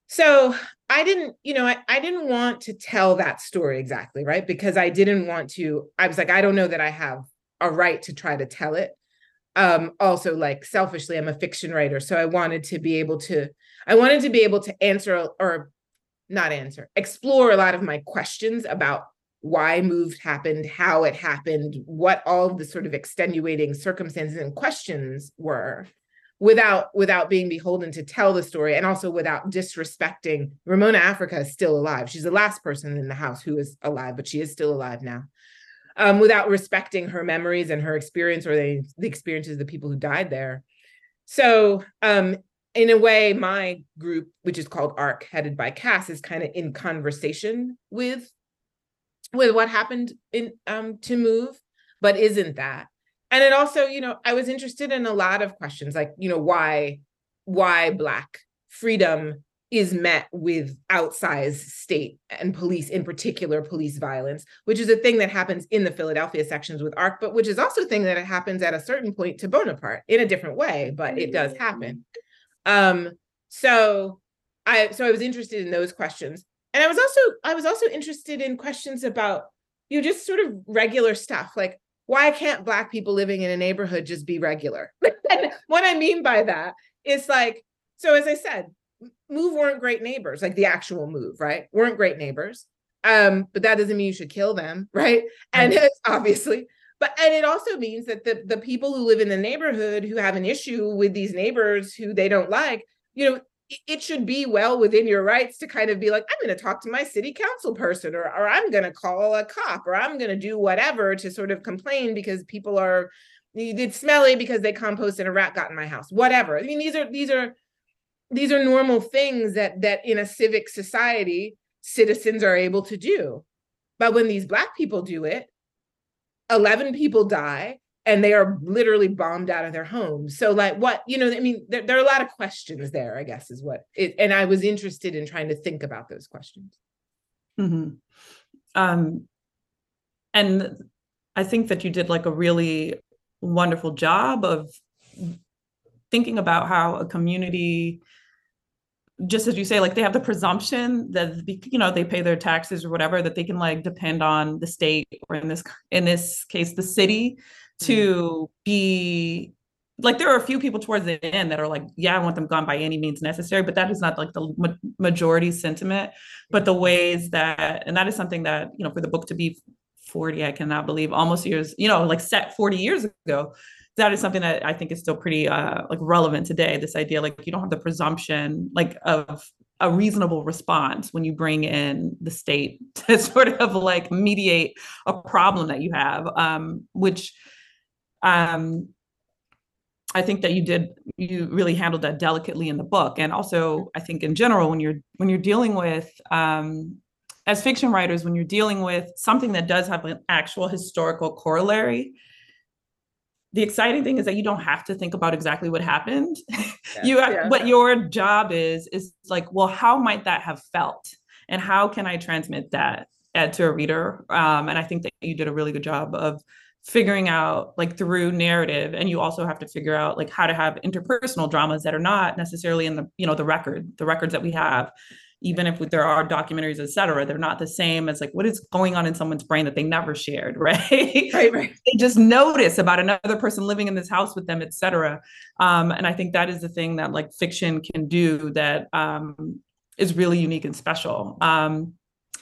So I didn't, you know, I, I didn't want to tell that story exactly, right? Because I didn't want to, I was like, I don't know that I have a right to try to tell it um also like selfishly i'm a fiction writer so i wanted to be able to i wanted to be able to answer or not answer explore a lot of my questions about why moved happened, how it happened, what all the sort of extenuating circumstances and questions were without without being beholden to tell the story and also without disrespecting Ramona Africa is still alive. She's the last person in the house who is alive, but she is still alive now. Um, without respecting her memories and her experience or the, the experiences of the people who died there. So um, in a way, my group, which is called ARC, headed by Cass, is kind of in conversation with with what happened in um, to move, but isn't that. And it also you know i was interested in a lot of questions like you know why why black freedom is met with outsized state and police in particular police violence which is a thing that happens in the philadelphia sections with arc but which is also a thing that happens at a certain point to bonaparte in a different way but it does happen um so i so i was interested in those questions. And i was also i was also interested in questions about you know just sort of regular stuff like why can't black people living in a neighborhood just be regular? And what i mean by that is like so as i said move weren't great neighbors like the actual move right? Weren't great neighbors. Um but that doesn't mean you should kill them right? And it's obviously but and it also means that the the people who live in the neighborhood who have an issue with these neighbors who they don't like you know it should be well within your rights to kind of be like, I'm going to talk to my city council person, or, or I'm going to call a cop, or I'm going to do whatever to sort of complain because people are it's smelly because they compost and a rat got in my house. Whatever. I mean, these are these are these are normal things that that in a civic society citizens are able to do. But when these black people do it, 11 people die and they are literally bombed out of their homes. So, like, what you know, I mean, there, there are a lot of questions there. I guess is what it, and I was interested in trying to think about those questions. Mm-hmm. Um, and I think that you did like a really wonderful job of thinking about how a community just as you say like they have the presumption that you know they pay their taxes or whatever that they can like depend on the state or in this in this case the city mm-hmm. to be like there are a few people towards the end that are like yeah i want them gone by any means necessary but that is not like the ma- majority sentiment. But the ways that and that is something that you know for the book to be 40 i cannot believe almost years you know like set 40 years ago that is something that i think is still pretty uh like relevant today this idea like you don't have the presumption like of a reasonable response when you bring in the state to sort of like mediate a problem that you have um which um, I think that you did you really handled that delicately in the book, and also I think in general when you're when you're dealing with um, as fiction writers when you're dealing with something that does have an actual historical corollary. The exciting thing is that you don't have to think about exactly what happened. Yeah, you have, yeah. what your job is is like, well, how might that have felt, and how can I transmit that uh, to a reader? Um, and I think that you did a really good job of figuring out like through narrative and you also have to figure out like how to have interpersonal dramas that are not necessarily in the you know the record the records that we have even if there are documentaries etc they're not the same as like what is going on in someone's brain that they never shared right? Right right. They just notice about another person living in this house with them etc um, and i think that is the thing that like fiction can do that um, is really unique and special. Um,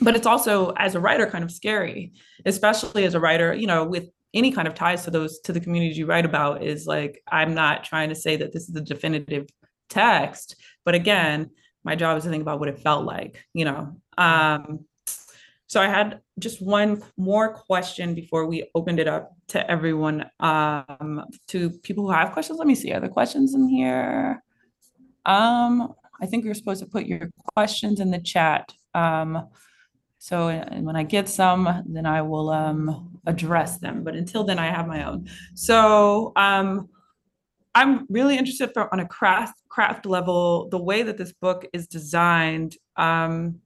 but it's also as a writer kind of scary especially as a writer you know with any kind of ties to those to the communities you write about is like i'm not trying to say that this is a definitive text but again my job is to think about what it felt like you know um so i had just one more question before we opened it up to everyone um to people who have questions let me see are there questions in here um i think you're supposed to put your questions in the chat um so and when I get some, then I will um, address them. But until then, I have my own. So um, I'm really interested for, on a craft craft level, the way that this book is designed. Um,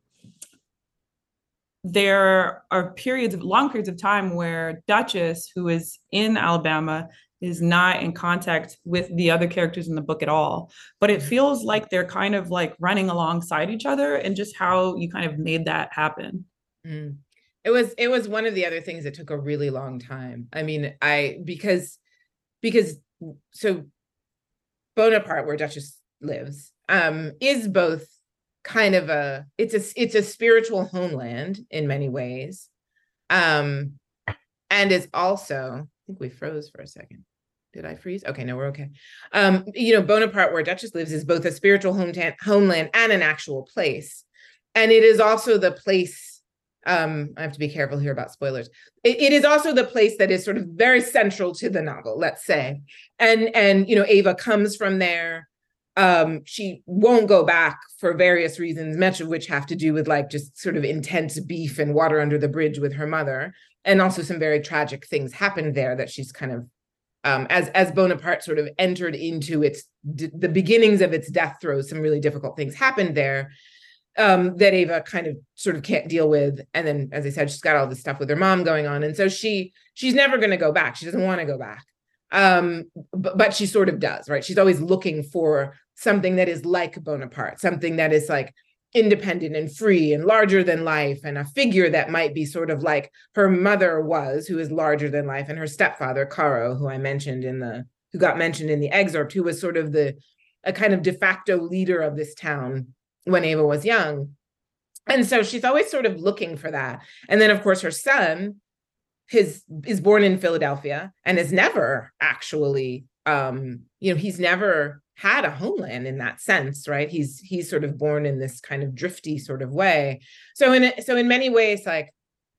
there are periods of long periods of time where Duchess, who is in Alabama, is not in contact with the other characters in the book at all. But it feels like they're kind of like running alongside each other and just how you kind of made that happen. Mm. It was it was one of the other things that took a really long time. I mean, I because because so Bonaparte, where Duchess lives, um, is both kind of a it's a it's a spiritual homeland in many ways Um, and is also, I think we froze for a second. Did I freeze? Okay, no, we're okay. Um, you know, Bonaparte, where Duchess lives, is both a spiritual homeland and an actual place. And it is also the place. Um, I have to be careful here about spoilers. It, it is also the place that is sort of very central to the novel, let's say. And and you know, Ava comes from there um she won't go back for various reasons much of which have to do with like just sort of intense beef and water under the bridge with her mother and also some very tragic things happened there that she's kind of um as as bonaparte sort of entered into its d- the beginnings of its death throes some really difficult things happened there um that ava kind of sort of can't deal with. And then as i said she's got all this stuff with her mom going on. And so she she's never going to go back. She doesn't want to go back. Um but, but she sort of does right? She's always looking for something that is like Bonaparte, something that is like independent and free and larger than life, and a figure that might be sort of like her mother was, who is larger than life, and her stepfather, Caro, who I mentioned in the who got mentioned in the excerpt, who was sort of the a kind of de facto leader of this town when Ava was young. And so she's always sort of looking for that. And then of course her son his is born in Philadelphia and is never actually um you know he's never had a homeland in that sense right he's he's sort of born in this kind of drifty sort of way so in so in many ways like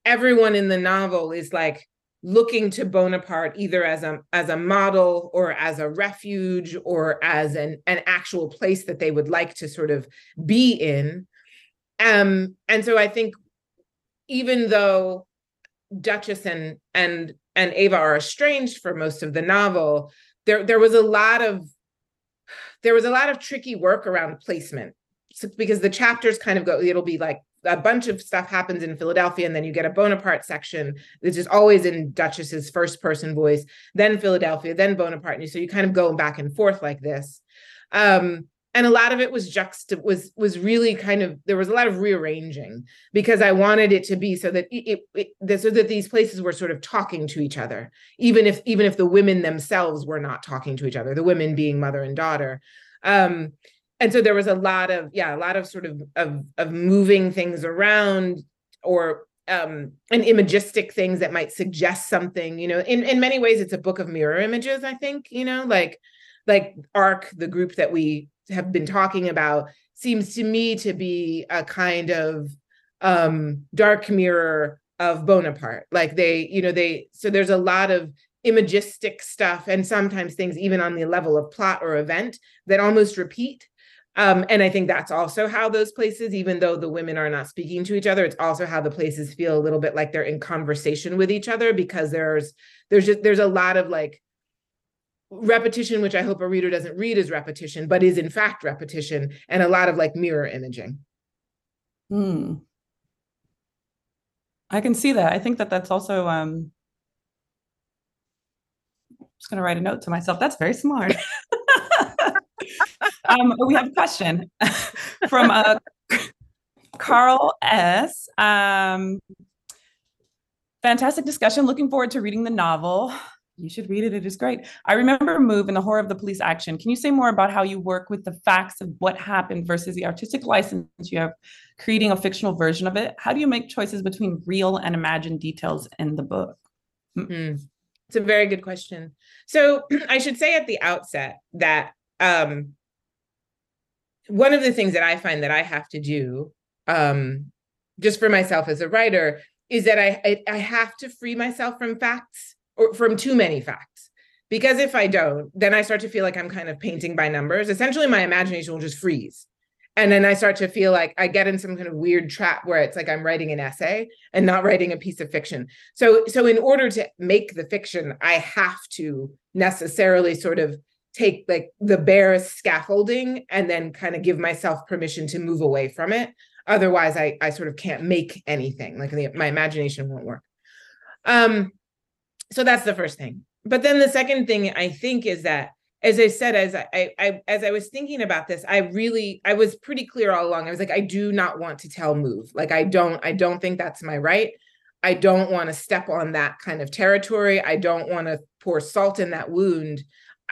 everyone in the novel is like looking to bonaparte either as a as a model or as a refuge or as an an actual place that they would like to sort of be in. Um and so i think even though duchess and and and ava are estranged for most of the novel there there was a lot of there was a lot of tricky work around placement. So, because the chapters kind of go it'll be like a bunch of stuff happens in Philadelphia, and then you get a Bonaparte section that's just always in Duchess's first person voice, then Philadelphia, then Bonaparte. And so you kind of go back and forth like this. Um, and a lot of it was juxt was was really kind of there was a lot of rearranging because I wanted it to be so that it, it, it so that these places were sort of talking to each other, even if even if the women themselves were not talking to each other, the women being mother and daughter. Um, and so there was a lot of yeah, a lot of sort of of of moving things around or um and imagistic things that might suggest something you know in in many ways it's a book of mirror images i think you know like like arc the group that we have been talking about seems to me to be a kind of um dark mirror of bonaparte. Like they you know they so there's a lot of imagistic stuff and sometimes things even on the level of plot or event that almost repeat um, and I think that's also how those places, even though the women are not speaking to each other, it's also how the places feel a little bit like they're in conversation with each other because there's there's just there's a lot of like repetition, which I hope a reader doesn't read as repetition, but is in fact repetition, and a lot of like mirror imaging. Hmm. I can see that. I think that that's also. Um, I'm just going to write a note to myself. That's very smart. um, we have a question from uh, Carl S. Um, fantastic discussion. Looking forward to reading the novel. You should read it. It is great. I remember Move and the horror of the police action. Can you say more about how you work with the facts of what happened versus the artistic license you have creating a fictional version of it? How do you make choices between real and imagined details in the book? Mm-hmm. It's a very good question. So I should say at the outset that um, one of the things that I find that I have to do, um, just for myself as a writer, is that I, I, I have to free myself from facts or from too many facts. Because if I don't, then I start to feel like I'm kind of painting by numbers. Essentially, my imagination will just freeze. And then I start to feel like I get in some kind of weird trap where it's like I'm writing an essay and not writing a piece of fiction. So, so in order to make the fiction, I have to necessarily sort of take like the bare scaffolding and then kind of give myself permission to move away from it. Otherwise i i sort of can't make anything. Like the, my imagination won't work. Um so that's the first thing. But then the second thing i think is that as i said as I, I as i was thinking about this i really i was pretty clear all along. I was like i do not want to tell move. Like i don't i don't think that's my right. I don't want to step on that kind of territory. I don't want to pour salt in that wound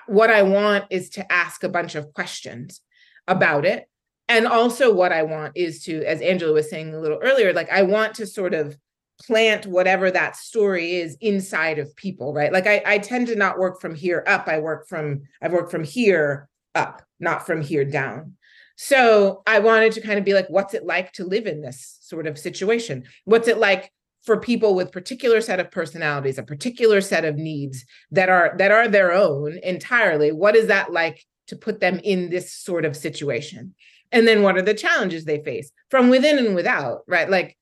what I want is to ask a bunch of questions about it. And also, what I want is to, as Angela was saying a little earlier, like I want to sort of plant whatever that story is inside of people right? Like I, I tend to not work from here up. I work from i've worked from here up not from here down. So i wanted to kind of be like what's it like to live in this sort of situation? What's it like for people with particular set of personalities a particular set of needs that are that are their own entirely what is that like to put them in this sort of situation? And then what are the challenges they face from within and without right? Like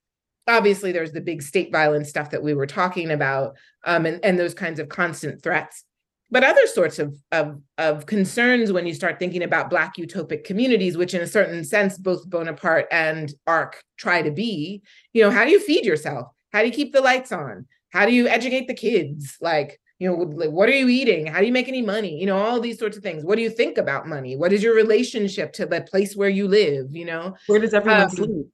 obviously there's the big state violence stuff that we were talking about um, and, and those kinds of constant threats. But other sorts of, of, of concerns when you start thinking about black utopic communities which in a certain sense both bonaparte and arc try to be you know how do you feed yourself how do you keep the lights on? How do you educate the kids? Like you know like, what are you eating? How do you make any money? You know all these sorts of things. What do you think about money? What is your relationship to the place where you live you know? Where does everyone um, sleep?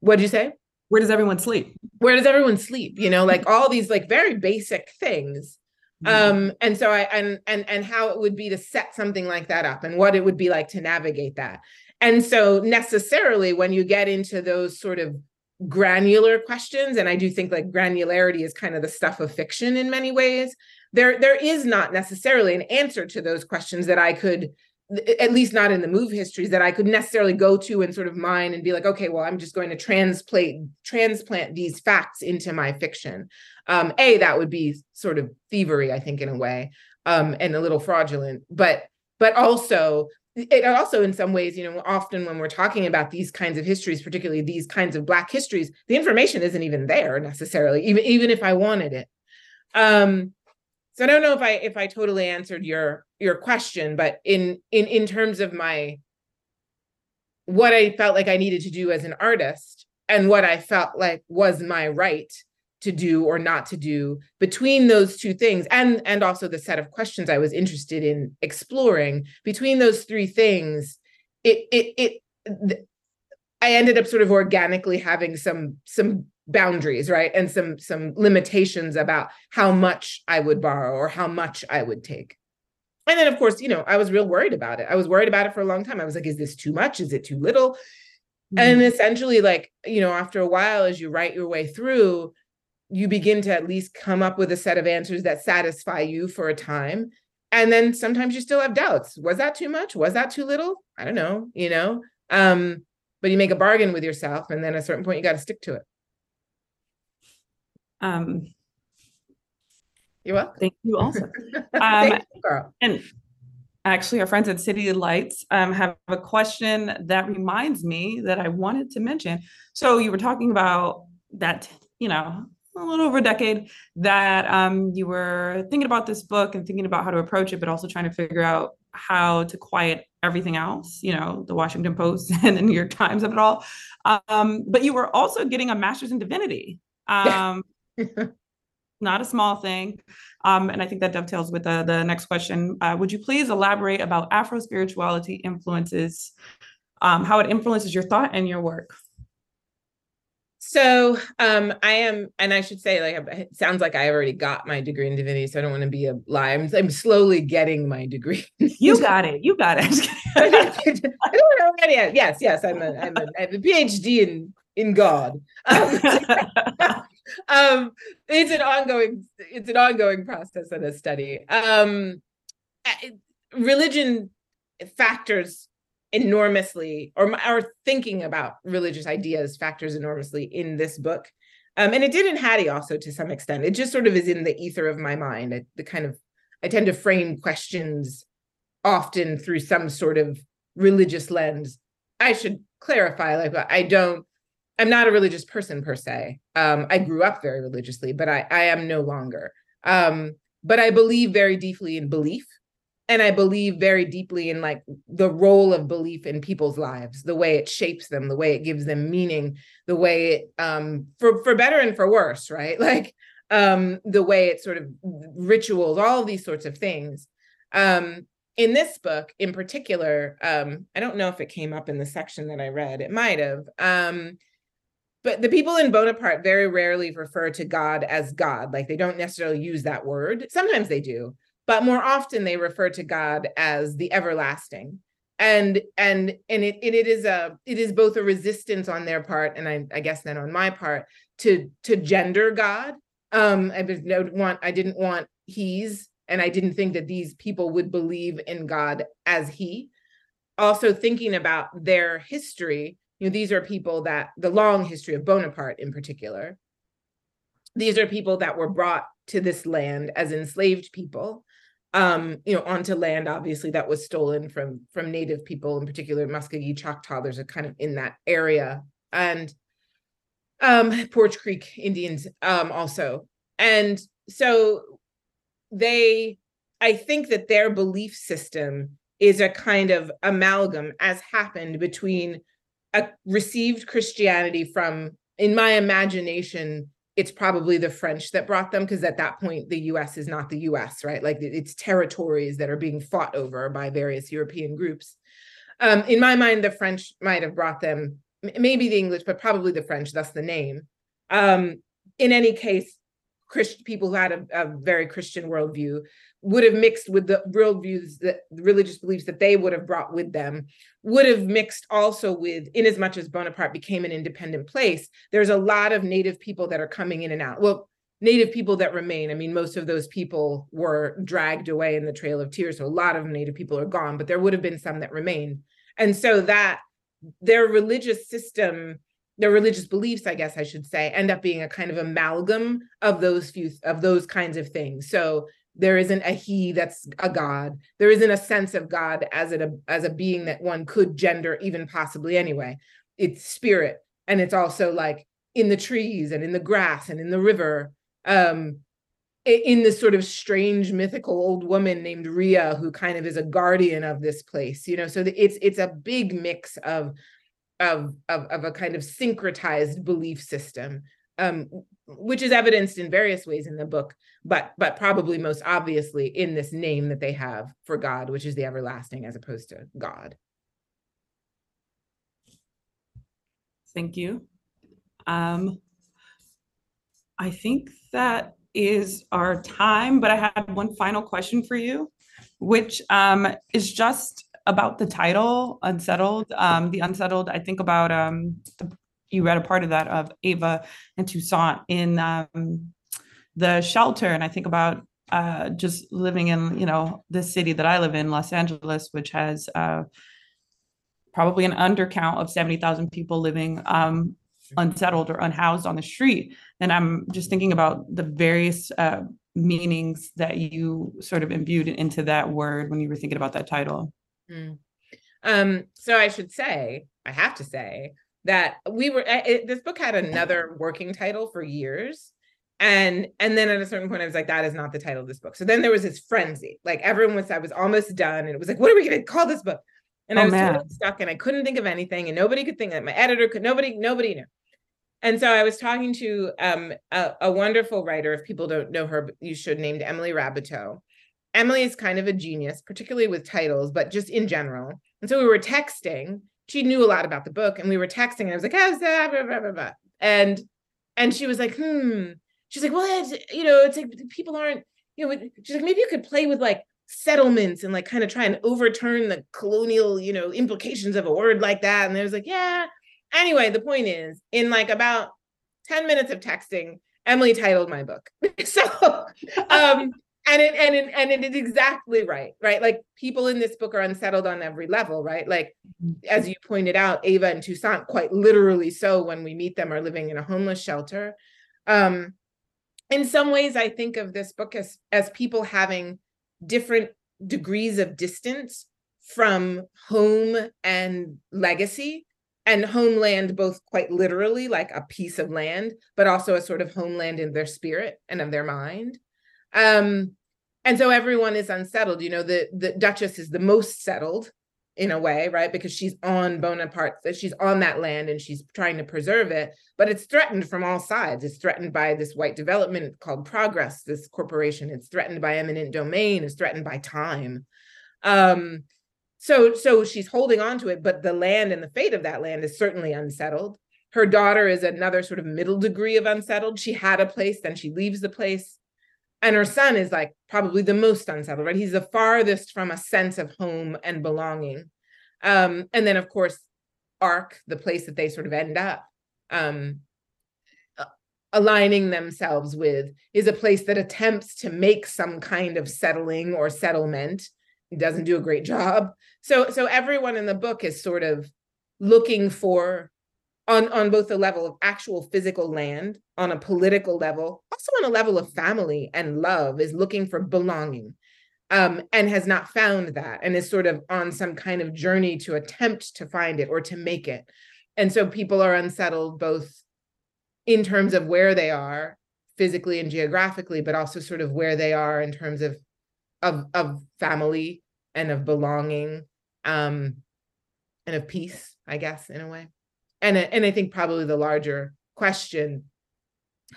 what do you say? Where does everyone sleep? Where does everyone sleep? You know like all these like very basic things. Mm-hmm. um and so i and and and how it would be to set something like that up and what it would be like to navigate that. And so necessarily when you get into those sort of granular questions and i do think like granularity is kind of the stuff of fiction in many ways there there is not necessarily an answer to those questions that i could at least not in the move histories that I could necessarily go to and sort of mine and be like, okay, well, I'm just going to transplant transplant these facts into my fiction. Um, a that would be sort of thievery, I think, in a way, um, and a little fraudulent. But but also it also in some ways, you know, often when we're talking about these kinds of histories, particularly these kinds of Black histories, the information isn't even there necessarily, even even if I wanted it. Um, so I don't know if I if I totally answered your your question, but in in in terms of my what I felt like I needed to do as an artist and what I felt like was my right to do or not to do between those two things and and also the set of questions I was interested in exploring. Between those three things it it it I ended up sort of organically having some some boundaries right? And some some limitations about how much i would borrow or how much i would take. And then of course you know i was real worried about it. I was worried about it for a long time. I was like is this too much? Is it too little? Mm-hmm. and essentially like you know after a while as you write your way through you begin to at least come up with a set of answers that satisfy you for a time and then sometimes you still have doubts was that too much was that too little i don't know you know um but you make a bargain with yourself and then at a certain point you got to stick to it um, You're welcome. Thank you also. Um, you, and actually, our friends at City Lights um, have a question that reminds me that I wanted to mention. So you were talking about that, you know, a little over a decade that um, you were thinking about this book and thinking about how to approach it, but also trying to figure out how to quiet everything else, you know, the Washington Post and the New York Times of it all. Um, but you were also getting a master's in divinity. Um, not a small thing. Um, and I think that dovetails with the, the next question. Uh, would you please elaborate about Afro spirituality influences, um, how it influences your thought and your work? So um, I am, and I should say, like, it sounds like I already got my degree in divinity, so I don't want to be a lie. I'm, I'm slowly getting my degree. you got it. You got it. I don't know already. Yes, yes, I'm a, I'm a, I have a PhD in in God. Um, um, it's an ongoing it's an ongoing process and a study. Um, religion factors enormously, or our thinking about religious ideas factors enormously in this book. Um, and it did in Hattie also to some extent. It just sort of is in the ether of my mind. I, the kind of I tend to frame questions often through some sort of religious lens. I should clarify, like I don't I'm not a religious person per se. Um, I grew up very religiously, but I, I am no longer. Um, but I believe very deeply in belief. And I believe very deeply in like the role of belief in people's lives, the way it shapes them, the way it gives them meaning, the way it um for for better and for worse, right? Like um the way it sort of rituals, all of these sorts of things. Um in this book in particular, um, I don't know if it came up in the section that I read. It might have. Um, but the people in Bonaparte very rarely refer to God as God. Like they don't necessarily use that word. Sometimes they do, but more often they refer to God as the everlasting. and and and it, it it is a it is both a resistance on their part and I, I guess then on my part to to gender God. Um, I don't want I didn't want he's and I didn't think that these people would believe in God as he. Also thinking about their history, you know, these are people that the long history of Bonaparte in particular. These are people that were brought to this land as enslaved people um, you know, onto land, obviously, that was stolen from from native people, in particular Muskogee Choctaw. There's a kind of in that area, and um, Poarch Creek Indians um, also, and so they, I think that their belief system is a kind of amalgam, as happened between a received Christianity from, in my imagination, it's probably the French that brought them because at that point the US is not the US, right? Like it's territories that are being fought over by various European groups. Um, in my mind, the French might have brought them, maybe the English, but probably the French, thus the name. Um, in any case, Christian people who had a, a very Christian worldview would have mixed with the worldviews that the religious beliefs that they would have brought with them would have mixed also with in as much as bonaparte became an independent place there's a lot of native people that are coming in and out. Well native people that remain. I mean most of those people were dragged away in the trail of tears so a lot of native people are gone but there would have been some that remained and so that their religious system their religious beliefs i guess i should say end up being a kind of amalgam of those few of those kinds of things. So there isn't a he that's a god. There isn't a sense of god as a as a being that one could gender even possibly anyway. It's spirit and it's also like in the trees and in the grass and in the river um in this sort of strange mythical old woman named Ria who kind of is a guardian of this place you know? So it's it's a big mix of of of, of a kind of syncretized belief system. Um, which is evidenced in various ways in the book, but but probably most obviously in this name that they have for God, which is the everlasting as opposed to God. Thank you. Um, I think that is our time, but I had one final question for you, which um, is just about the title, Unsettled. Um, the Unsettled, I think about um, the you read a part of that of Ava and Toussaint in um, the shelter, and I think about uh, just living in you know the city that I live in, Los Angeles, which has uh, probably an undercount of seventy thousand people living um, unsettled or unhoused on the street. And I'm just thinking about the various uh, meanings that you sort of imbued into that word when you were thinking about that title. Mm. Um, so I should say, I have to say, that we were it, this book had another working title for years. And and then at a certain point i was like that is not the title of this book. So then there was this frenzy. Like everyone was i was almost done. And it was like what are we going to call this book? And oh, i was totally stuck and i couldn't think of anything and nobody could think of my editor could nobody nobody knew. And so i was talking to um, a, a, wonderful writer. If people don't know her you should named emily raboteau emily is kind of a genius particularly with titles but just in general. And so we were texting she knew a lot about the book and we were texting and I was like, oh, blah, blah, blah, blah. and and she was like, hmm. She's like, well, it's, you know, it's like people aren't, you know, she's like, maybe you could play with like settlements and like kind of try and overturn the colonial, you know, implications of a word like that. And I was like, yeah. Anyway, the point is, in like about 10 minutes of texting, Emily titled my book. so um and it and it, and it is exactly right right? Like people in this book are unsettled on every level right? Like mm-hmm. as you pointed out ava and toussaint quite literally so when we meet them are living in a homeless shelter. Um in some ways i think of this book as as people having different degrees of distance from home and legacy and homeland both quite literally like a piece of land but also a sort of homeland in their spirit and of their mind. Um, and so everyone is unsettled. You know, the the Duchess is the most settled in a way, right? Because she's on Bonaparte, she's on that land and she's trying to preserve it, but it's threatened from all sides. It's threatened by this white development called Progress, this corporation. It's threatened by eminent domain. It's threatened by time. Um, so so she's holding on to it, but the land and the fate of that land is certainly unsettled. Her daughter is another sort of middle degree of unsettled. She had a place, then she leaves the place and her son is like probably the most unsettled right he's the farthest from a sense of home and belonging Um, and then, of course, ARC, the place that they sort of end up, um, aligning themselves with, is a place that attempts to make some kind of settling or settlement. It doesn't do a great job. So, so everyone in the book is sort of looking for on on both the level of actual physical land on a political level also on a level of family and love is looking for belonging um, and has not found that and is sort of on some kind of journey to attempt to find it or to make it. And so people are unsettled both in terms of where they are physically and geographically but also sort of where they are in terms of of of family and of belonging um and of peace i guess in a way and and I think probably the larger question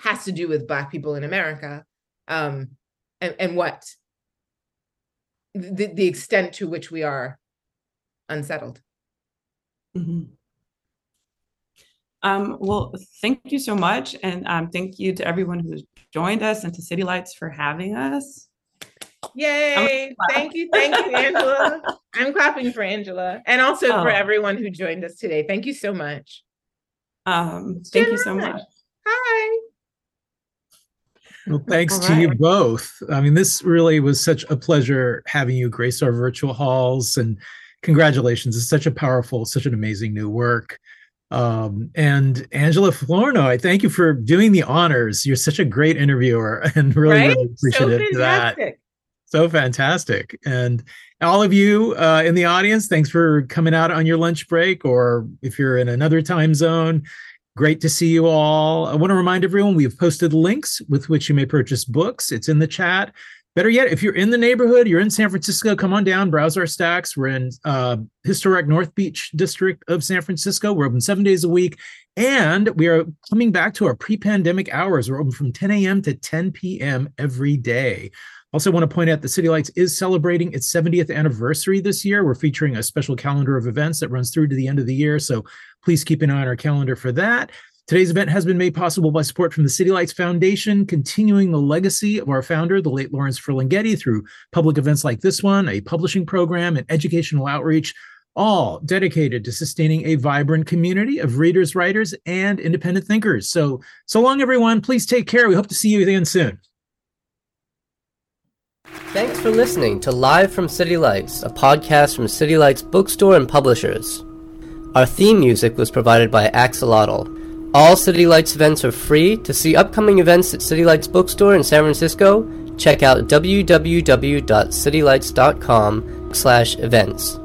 has to do with Black people in America, um, and and what the the extent to which we are unsettled. Mm-hmm. Um, well, thank you so much, and um, thank you to everyone who's joined us and to City Lights for having us. Yay! Thank you, thank you, Angela. I'm clapping for Angela and also oh. for everyone who joined us today. Thank you so much. Um, thank you so much. Hi. Well, thanks to you both. I mean, this really was such a pleasure having you grace our virtual halls and congratulations. It's such a powerful, such an amazing new work. Um, and Angela Flournoy, I thank you for doing the honors. You're such a great interviewer and really, right? really appreciative so that. So fantastic. And all of you uh, in the audience, thanks for coming out on your lunch break, or if you're in another time zone, great to see you all. I want to remind everyone we have posted links with which you may purchase books. It's in the chat. Better yet, if you're in the neighborhood, you're in San Francisco, come on down, browse our stacks. We're in uh, historic North Beach district of San Francisco. We're open seven days a week. And we are coming back to our pre pandemic hours. We're open from 10 a.m. to 10 p.m. every day. Also, want to point out the City Lights is celebrating its 70th anniversary this year. We're featuring a special calendar of events that runs through to the end of the year. So please keep an eye on our calendar for that. Today's event has been made possible by support from the City Lights Foundation, continuing the legacy of our founder, the late Lawrence Ferlinghetti, through public events like this one, a publishing program, and educational outreach, all dedicated to sustaining a vibrant community of readers, writers, and independent thinkers. So, so long, everyone. Please take care. We hope to see you again soon. Thanks for listening to Live from City Lights, a podcast from City Lights Bookstore and Publishers. Our theme music was provided by Axolotl. All City Lights events are free. To see upcoming events at City Lights Bookstore in San Francisco, check out www.citylights.com slash events.